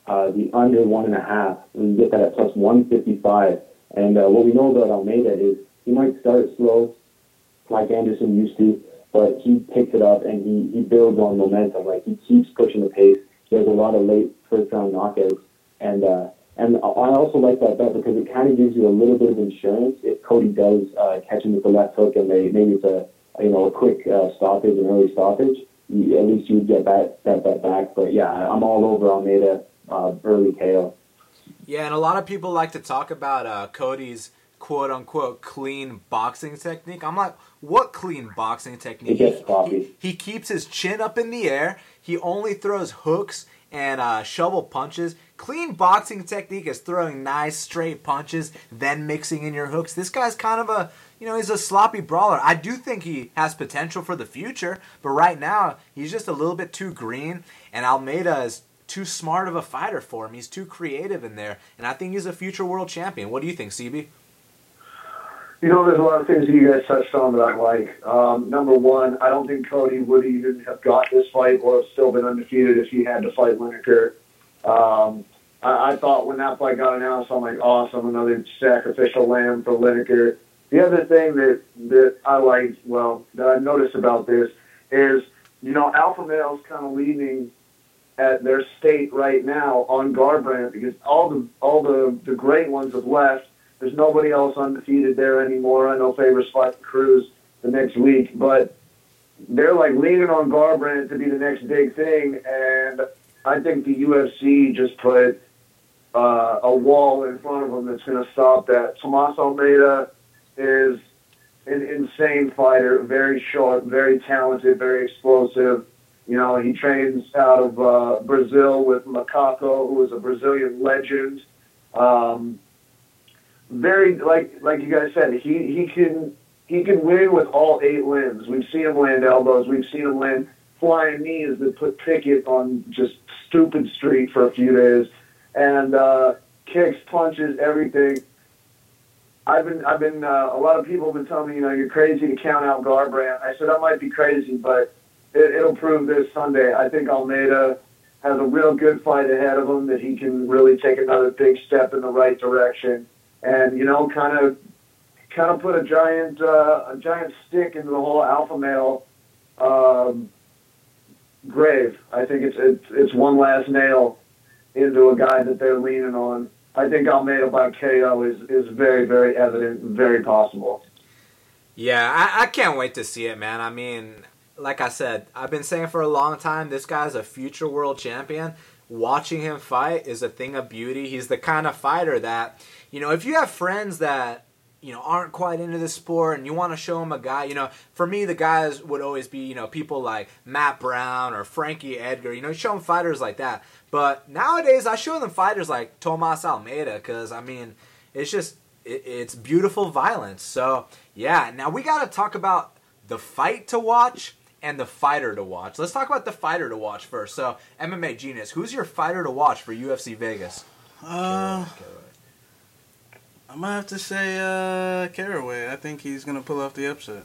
uh, the under one and a half. We get that at plus 155. And uh, what we know about Almeida is he might start slow, like Anderson used to, but he picks it up and he, he builds on momentum. Like he keeps pushing the pace. He has a lot of late first round knockouts. And uh, and I also like that bet because it kind of gives you a little bit of insurance if Cody does uh, catch him with the left hook and they maybe it's a you know a quick uh, stoppage, an early stoppage at least you would get that that bet back. But yeah, I'm all over Almeida uh, early KO. Yeah, and a lot of people like to talk about uh, Cody's quote unquote clean boxing technique. I'm like, what clean boxing technique? He, he, he, keeps his chin up in the air. He only throws hooks and uh, shovel punches. Clean boxing technique is throwing nice straight punches, then mixing in your hooks. This guy's kind of a you know, he's a sloppy brawler. I do think he has potential for the future, but right now he's just a little bit too green, and Almeida is too smart of a fighter for him. He's too creative in there, and I think he's a future world champion. What do you think, CB? You know, there's a lot of things that you guys touched on that I like. Um, number one, I don't think Cody would even have got this fight or have still been undefeated if he had to fight Lineker. Um, I, I thought when that fight got announced, I'm like, awesome, another sacrificial lamb for Lineker. The other thing that that I like, well, that I noticed about this is, you know, alpha males kind of leaning at their state right now on Garbrandt because all the all the the great ones have left. There's nobody else undefeated there anymore. I know Faber's fight Cruz the next week, but they're like leaning on Garbrandt to be the next big thing, and I think the UFC just put uh, a wall in front of them that's going to stop that. Tomas Almeida is an insane fighter, very short, very talented, very explosive. You know, he trains out of uh, Brazil with Macaco, who is a Brazilian legend. Um, very like like you guys said, he he can he can win with all eight limbs. We've seen him land elbows. We've seen him land flying knees that put Pickett on just stupid street for a few days, and uh, kicks, punches, everything. I've been, I've been, uh, a lot of people have been telling me, you know, you're crazy to count out Garbrandt. I said I might be crazy, but it, it'll prove this Sunday. I think Almeida has a real good fight ahead of him that he can really take another big step in the right direction, and you know, kind of, kind of put a giant, uh, a giant stick into the whole alpha male um, grave. I think it's it's it's one last nail into a guy that they're leaning on. I think Almeida by KO is, is very, very evident, very possible. Yeah, I, I can't wait to see it, man. I mean, like I said, I've been saying for a long time this guy's a future world champion. Watching him fight is a thing of beauty. He's the kind of fighter that, you know, if you have friends that you know aren't quite into the sport and you want to show them a guy you know for me the guys would always be you know people like matt brown or frankie edgar you know show them fighters like that but nowadays i show them fighters like tomas almeida because i mean it's just it, it's beautiful violence so yeah now we got to talk about the fight to watch and the fighter to watch let's talk about the fighter to watch first so mma genius who's your fighter to watch for ufc vegas Uh, I'm gonna have to say uh, Caraway. I think he's gonna pull off the upset.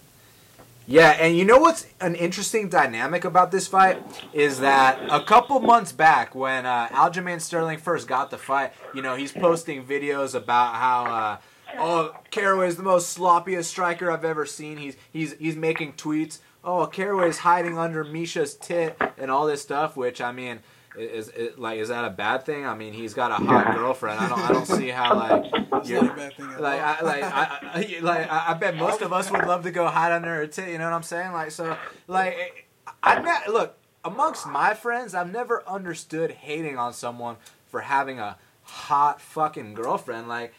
Yeah, and you know what's an interesting dynamic about this fight is that a couple months back, when uh, Aljamain Sterling first got the fight, you know he's posting videos about how. Uh, Oh, Caraway is the most sloppiest striker I've ever seen. He's he's he's making tweets. Oh, Caraway's hiding under Miesha's tit and all this stuff. Which I mean, is, is like is that a bad thing? I mean, he's got a hot Yeah. girlfriend. I don't I don't see how like you not a bad thing at like. I like I, I like I bet most of us would love to go hide under her tit. You know what I'm saying? Like so, like I ne- look amongst my friends, I've never understood hating on someone for having a hot fucking girlfriend. Like,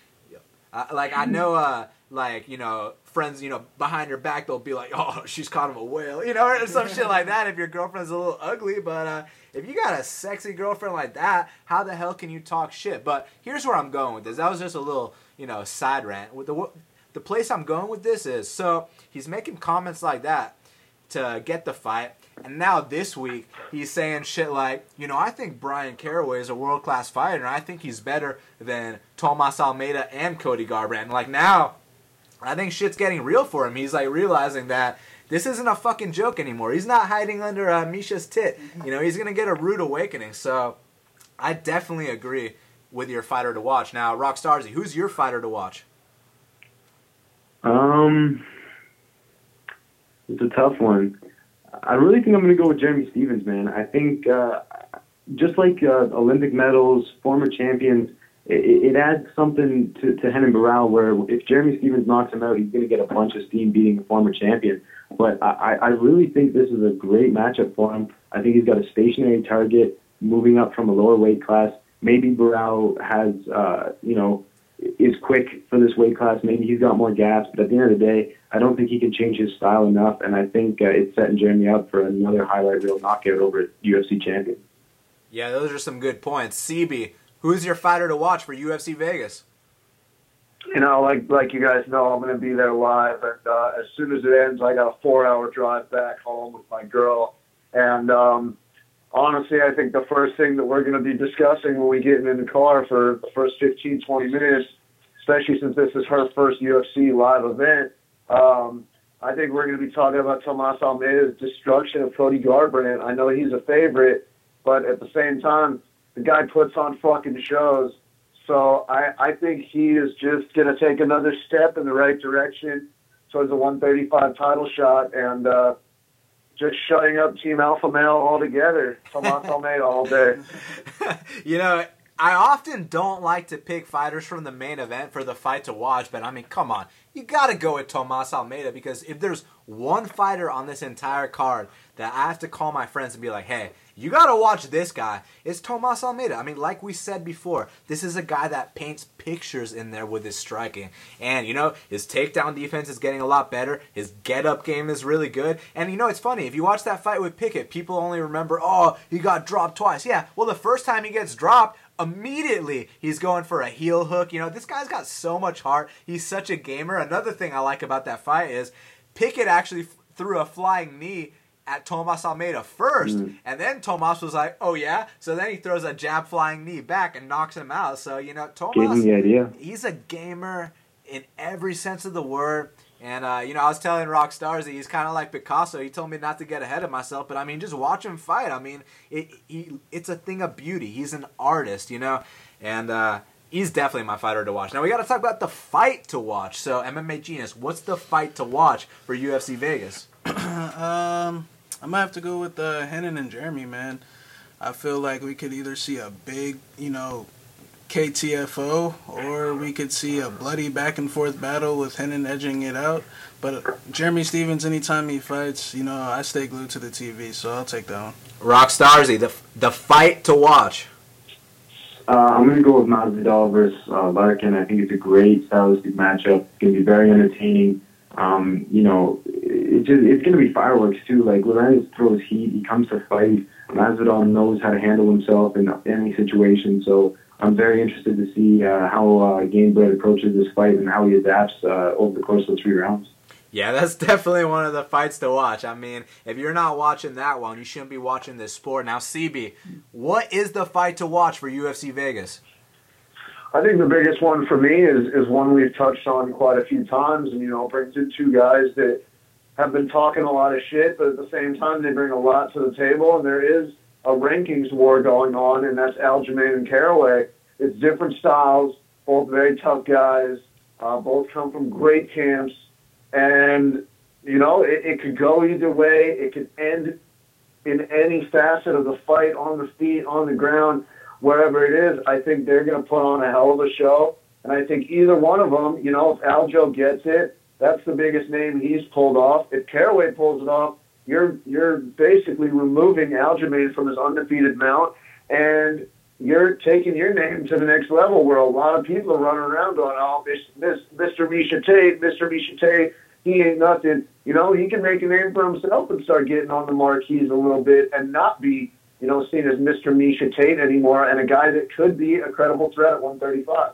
uh, like I know, uh, like you know, friends, you know, behind your back they'll be like, oh, she's caught him a whale, you know, or some shit like that. If your girlfriend's a little ugly, but uh, if you got a sexy girlfriend like that, how the hell can you talk shit? But here's where I'm going with this. That was just a little, you know, side rant. With the the place I'm going with this is so he's making comments like that to get the fight. And now this week he's saying shit like, you know, I think Bryan Caraway is a world class fighter, and I think he's better than Tomas Almeida and Cody Garbrandt. And like now, I think shit's getting real for him. He's like realizing that this isn't a fucking joke anymore. He's not hiding under uh, Miesha's tit. You know, he's gonna get a rude awakening. So I definitely agree with your fighter to watch. Now, Rockstarzy, who's your fighter to watch? Um, it's a tough one. I really think I'm going to go with Jeremy Stephens, man. I think uh, just like uh, Olympic medals, former champions, it, it adds something to, to Henan Barão where if Jeremy Stephens knocks him out, he's going to get a bunch of steam beating a former champion. But I, I really think this is a great matchup for him. I think he's got a stationary target moving up from a lower weight class. Maybe Barão has, uh, you know, is quick for this weight class. Maybe he's got more gas, but at the end of the day, I don't think he can change his style enough. And I think uh, it's setting Jeremy up for another highlight reel knockout over UFC champion. Yeah, those are some good points. CB, who's your fighter to watch for UFC Vegas? You know, like like you guys know, I'm going to be there live, and uh, as soon as it ends, I got a four-hour drive back home with my girl. And um, honestly, I think the first thing that we're going to be discussing when we get in the car for the first 15, 20 minutes, especially since this is her first UFC live event, um, I think we're going to be talking about Tomas Almeida's destruction of Cody Garbrandt. I know he's a favorite, but at the same time, the guy puts on fucking shows. So I, I think he is just going to take another step in the right direction towards a 135 title shot and uh, just shutting up Team Alpha Male altogether. Tomas Almeida all day. you know, I often don't like to pick fighters from the main event for the fight to watch, but I mean, come on. You got to go with Tomas Almeida because if there's one fighter on this entire card that I have to call my friends and be like, hey, you got to watch this guy, it's Tomas Almeida. I mean, like we said before, this is a guy that paints pictures in there with his striking. And, you know, his takedown defense is getting a lot better. His get up game is really good. And, you know, it's funny. If you watch that fight with Pickett, people only remember, oh, he got dropped twice. Yeah, well, the first time he gets dropped, immediately he's going for a heel hook. You know, this guy's got so much heart. He's such a gamer. Another thing I like about that fight is Pickett actually f- threw a flying knee at Tomas Almeida first, mm. and then Tomas was like, "Oh yeah," so then he throws a jab flying knee back and knocks him out. So you know, Tomas, he's a gamer in every sense of the word. And uh, you know, I was telling Rock Stars that he's kind of like Picasso. He told me not to get ahead of myself, but I mean, just watch him fight. I mean, it, he, it's a thing of beauty. He's an artist, you know, and uh, he's definitely my fighter to watch. Now we got to talk about the fight to watch. So MMA Genius, what's the fight to watch for UFC Vegas? um, I might have to go with uh, Renan and Jeremy, man. I feel like we could either see a big, you know, KTFO, or we could see a bloody back and forth battle with Renan edging it out. But Jeremy Stephens, anytime he fights, you know, I stay glued to the TV, so I'll take that one. Rockstarzy, the the fight to watch. Uh, I'm going to go with Masvidal versus uh, Larkin. I think it's a great stylistic matchup. It's going to be very entertaining. Um, you know, it just, it's going to be fireworks too. Like Lorenz throws heat. He comes to fight. Masvidal knows how to handle himself in any situation. So I'm very interested to see uh, how uh, Gamebred approaches this fight and how he adapts uh, over the course of the three rounds. Yeah, that's definitely one of the fights to watch. I mean, if you're not watching that one, you shouldn't be watching this sport. Now, CB, what is the fight to watch for UFC Vegas? I think the biggest one for me is is one we've touched on quite a few times, and you know, brings in two guys that have been talking a lot of shit, but at the same time, they bring a lot to the table, and there is a rankings war going on, and that's Aljamain and Caraway. It's different styles, both very tough guys, uh, both come from great camps, and you know it, it could go either way. It could end in any facet of the fight, on the feet, on the ground, wherever it is. I think they're going to put on a hell of a show, and I think either one of them, you know, if Aljo gets it, that's the biggest name he's pulled off. If Caraway pulls it off, you're you're basically removing Aljamain from his undefeated mount, and you're taking your name to the next level where a lot of people are running around going, oh, Mr. Miesha Tate, Mr. Miesha Tate, he ain't nothing. You know, he can make a name for himself and start getting on the marquees a little bit and not be, you know, seen as Mr. Miesha Tate anymore and a guy that could be a credible threat at 135.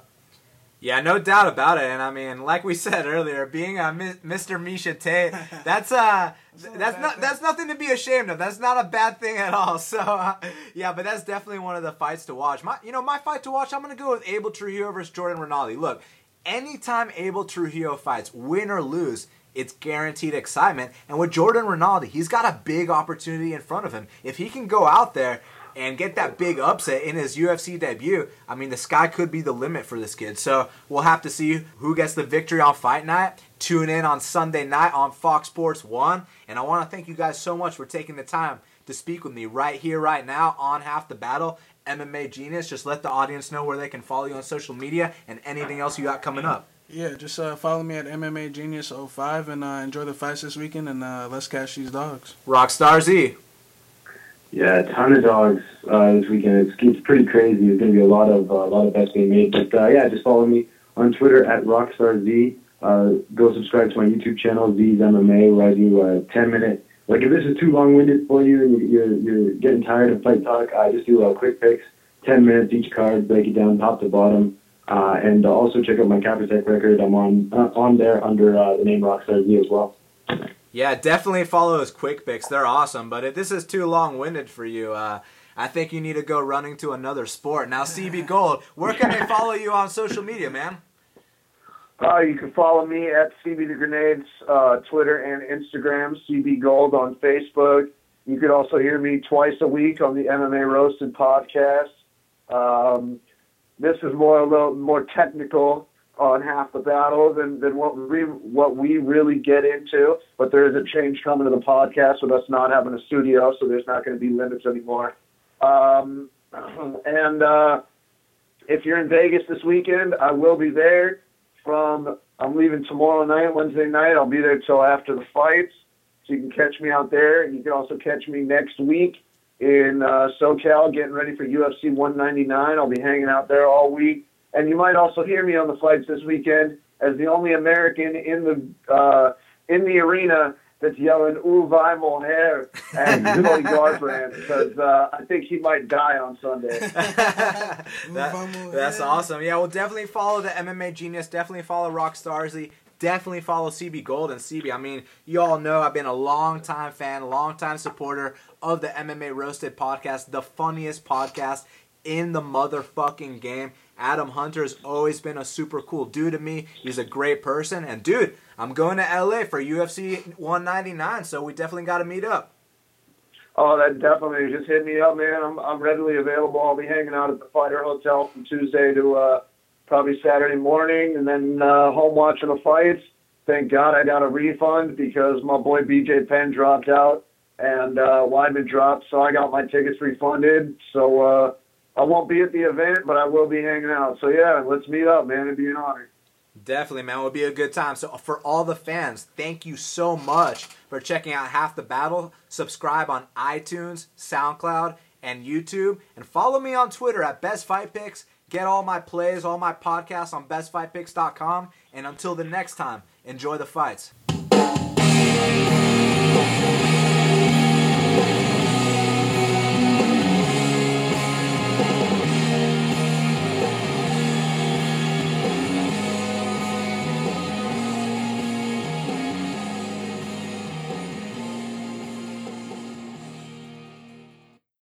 Yeah, no doubt about it. And I mean, like we said earlier, being a Mr. Miesha Tate, that's uh that's not thing. that's nothing to be ashamed of. That's not a bad thing at all. So uh, yeah, but that's definitely one of the fights to watch. My you know my fight to watch. I'm gonna go with Abel Trujillo versus Jordan Rinaldi. Look, anytime Abel Trujillo fights, win or lose, it's guaranteed excitement. And with Jordan Rinaldi, he's got a big opportunity in front of him. If he can go out there and get that big upset in his UFC debut, I mean, the sky could be the limit for this kid. So we'll have to see who gets the victory on fight night. Tune in on Sunday night on Fox Sports 1. And I want to thank you guys so much for taking the time to speak with me right here, right now on Half the Battle. MMA Genius. Just let the audience know where they can follow you on social media and anything else you got coming up. Yeah, just uh, follow me at MMA Genius 05 and uh, enjoy the fights this weekend and uh, let's catch these dogs. Rockstar Z. Yeah, a ton of dogs uh, this weekend. It's, it's pretty crazy. There's going to be a lot of uh, a lot of bets being made. But uh, yeah, just follow me on Twitter at RockstarZ. Uh, go subscribe to my YouTube channel, Z's MMA, where I do a 10 minute. Like if this is too long winded for you and you're, you're getting tired of fight talk, I just do a quick picks, 10 minutes each card, break it down top to bottom. Uh, and also check out my Capitec record. I'm on uh, on there under uh, the name Rockstar Z as well. Yeah, definitely follow his quick picks. They're awesome. But if this is too long winded for you, uh, I think you need to go running to another sport. Now, CB Gold, where can they follow you on social media, man? Uh, you can follow me at CB the Grenades, uh, Twitter and Instagram, CB Gold on Facebook. You can also hear me twice a week on the MMA Roasted podcast. Um, this is more a little more technical on half the battle than, than what we what we really get into. But there is a change coming to the podcast with us not having a studio, so there's not going to be limits anymore. Um, and uh, if you're in Vegas this weekend, I will be there. From I'm leaving tomorrow night, Wednesday night. I'll be there till after the fights, so you can catch me out there. And you can also catch me next week in uh, SoCal, getting ready for UFC 199. I'll be hanging out there all week, and you might also hear me on the flights this weekend as the only American in the uh, in the arena that's yelling "Uwe Moher" at Cody Garbrandt because uh, I think he might die on Sunday. That- that's awesome. Yeah, we'll definitely follow the MMA Genius. Definitely follow Rock Starsy. Definitely follow CB Gold and CB. I mean, you all know I've been a long time fan, long time supporter of the MMA Roasted podcast, the funniest podcast in the motherfucking game. Adam Hunter has always been a super cool dude to me. He's a great person. And dude, I'm going to LA for UFC 199, so we definitely got to meet up. Oh, that definitely just hit me up, man. I'm I'm readily available. I'll be hanging out at the Fighter Hotel from Tuesday to uh, probably Saturday morning, and then uh, home watching the fights. Thank God I got a refund because my boy BJ Penn dropped out and uh, Weidman dropped, so I got my tickets refunded. So uh, I won't be at the event, but I will be hanging out. So yeah, let's meet up, man. It'd be an honor. Definitely, man. It would be a good time. So, for all the fans, thank you so much for checking out Half the Battle. Subscribe on iTunes, SoundCloud, and YouTube. And follow me on Twitter at Best Fight Picks. Get all my plays, all my podcasts on bestfightpicks.com. And until the next time, enjoy the fights.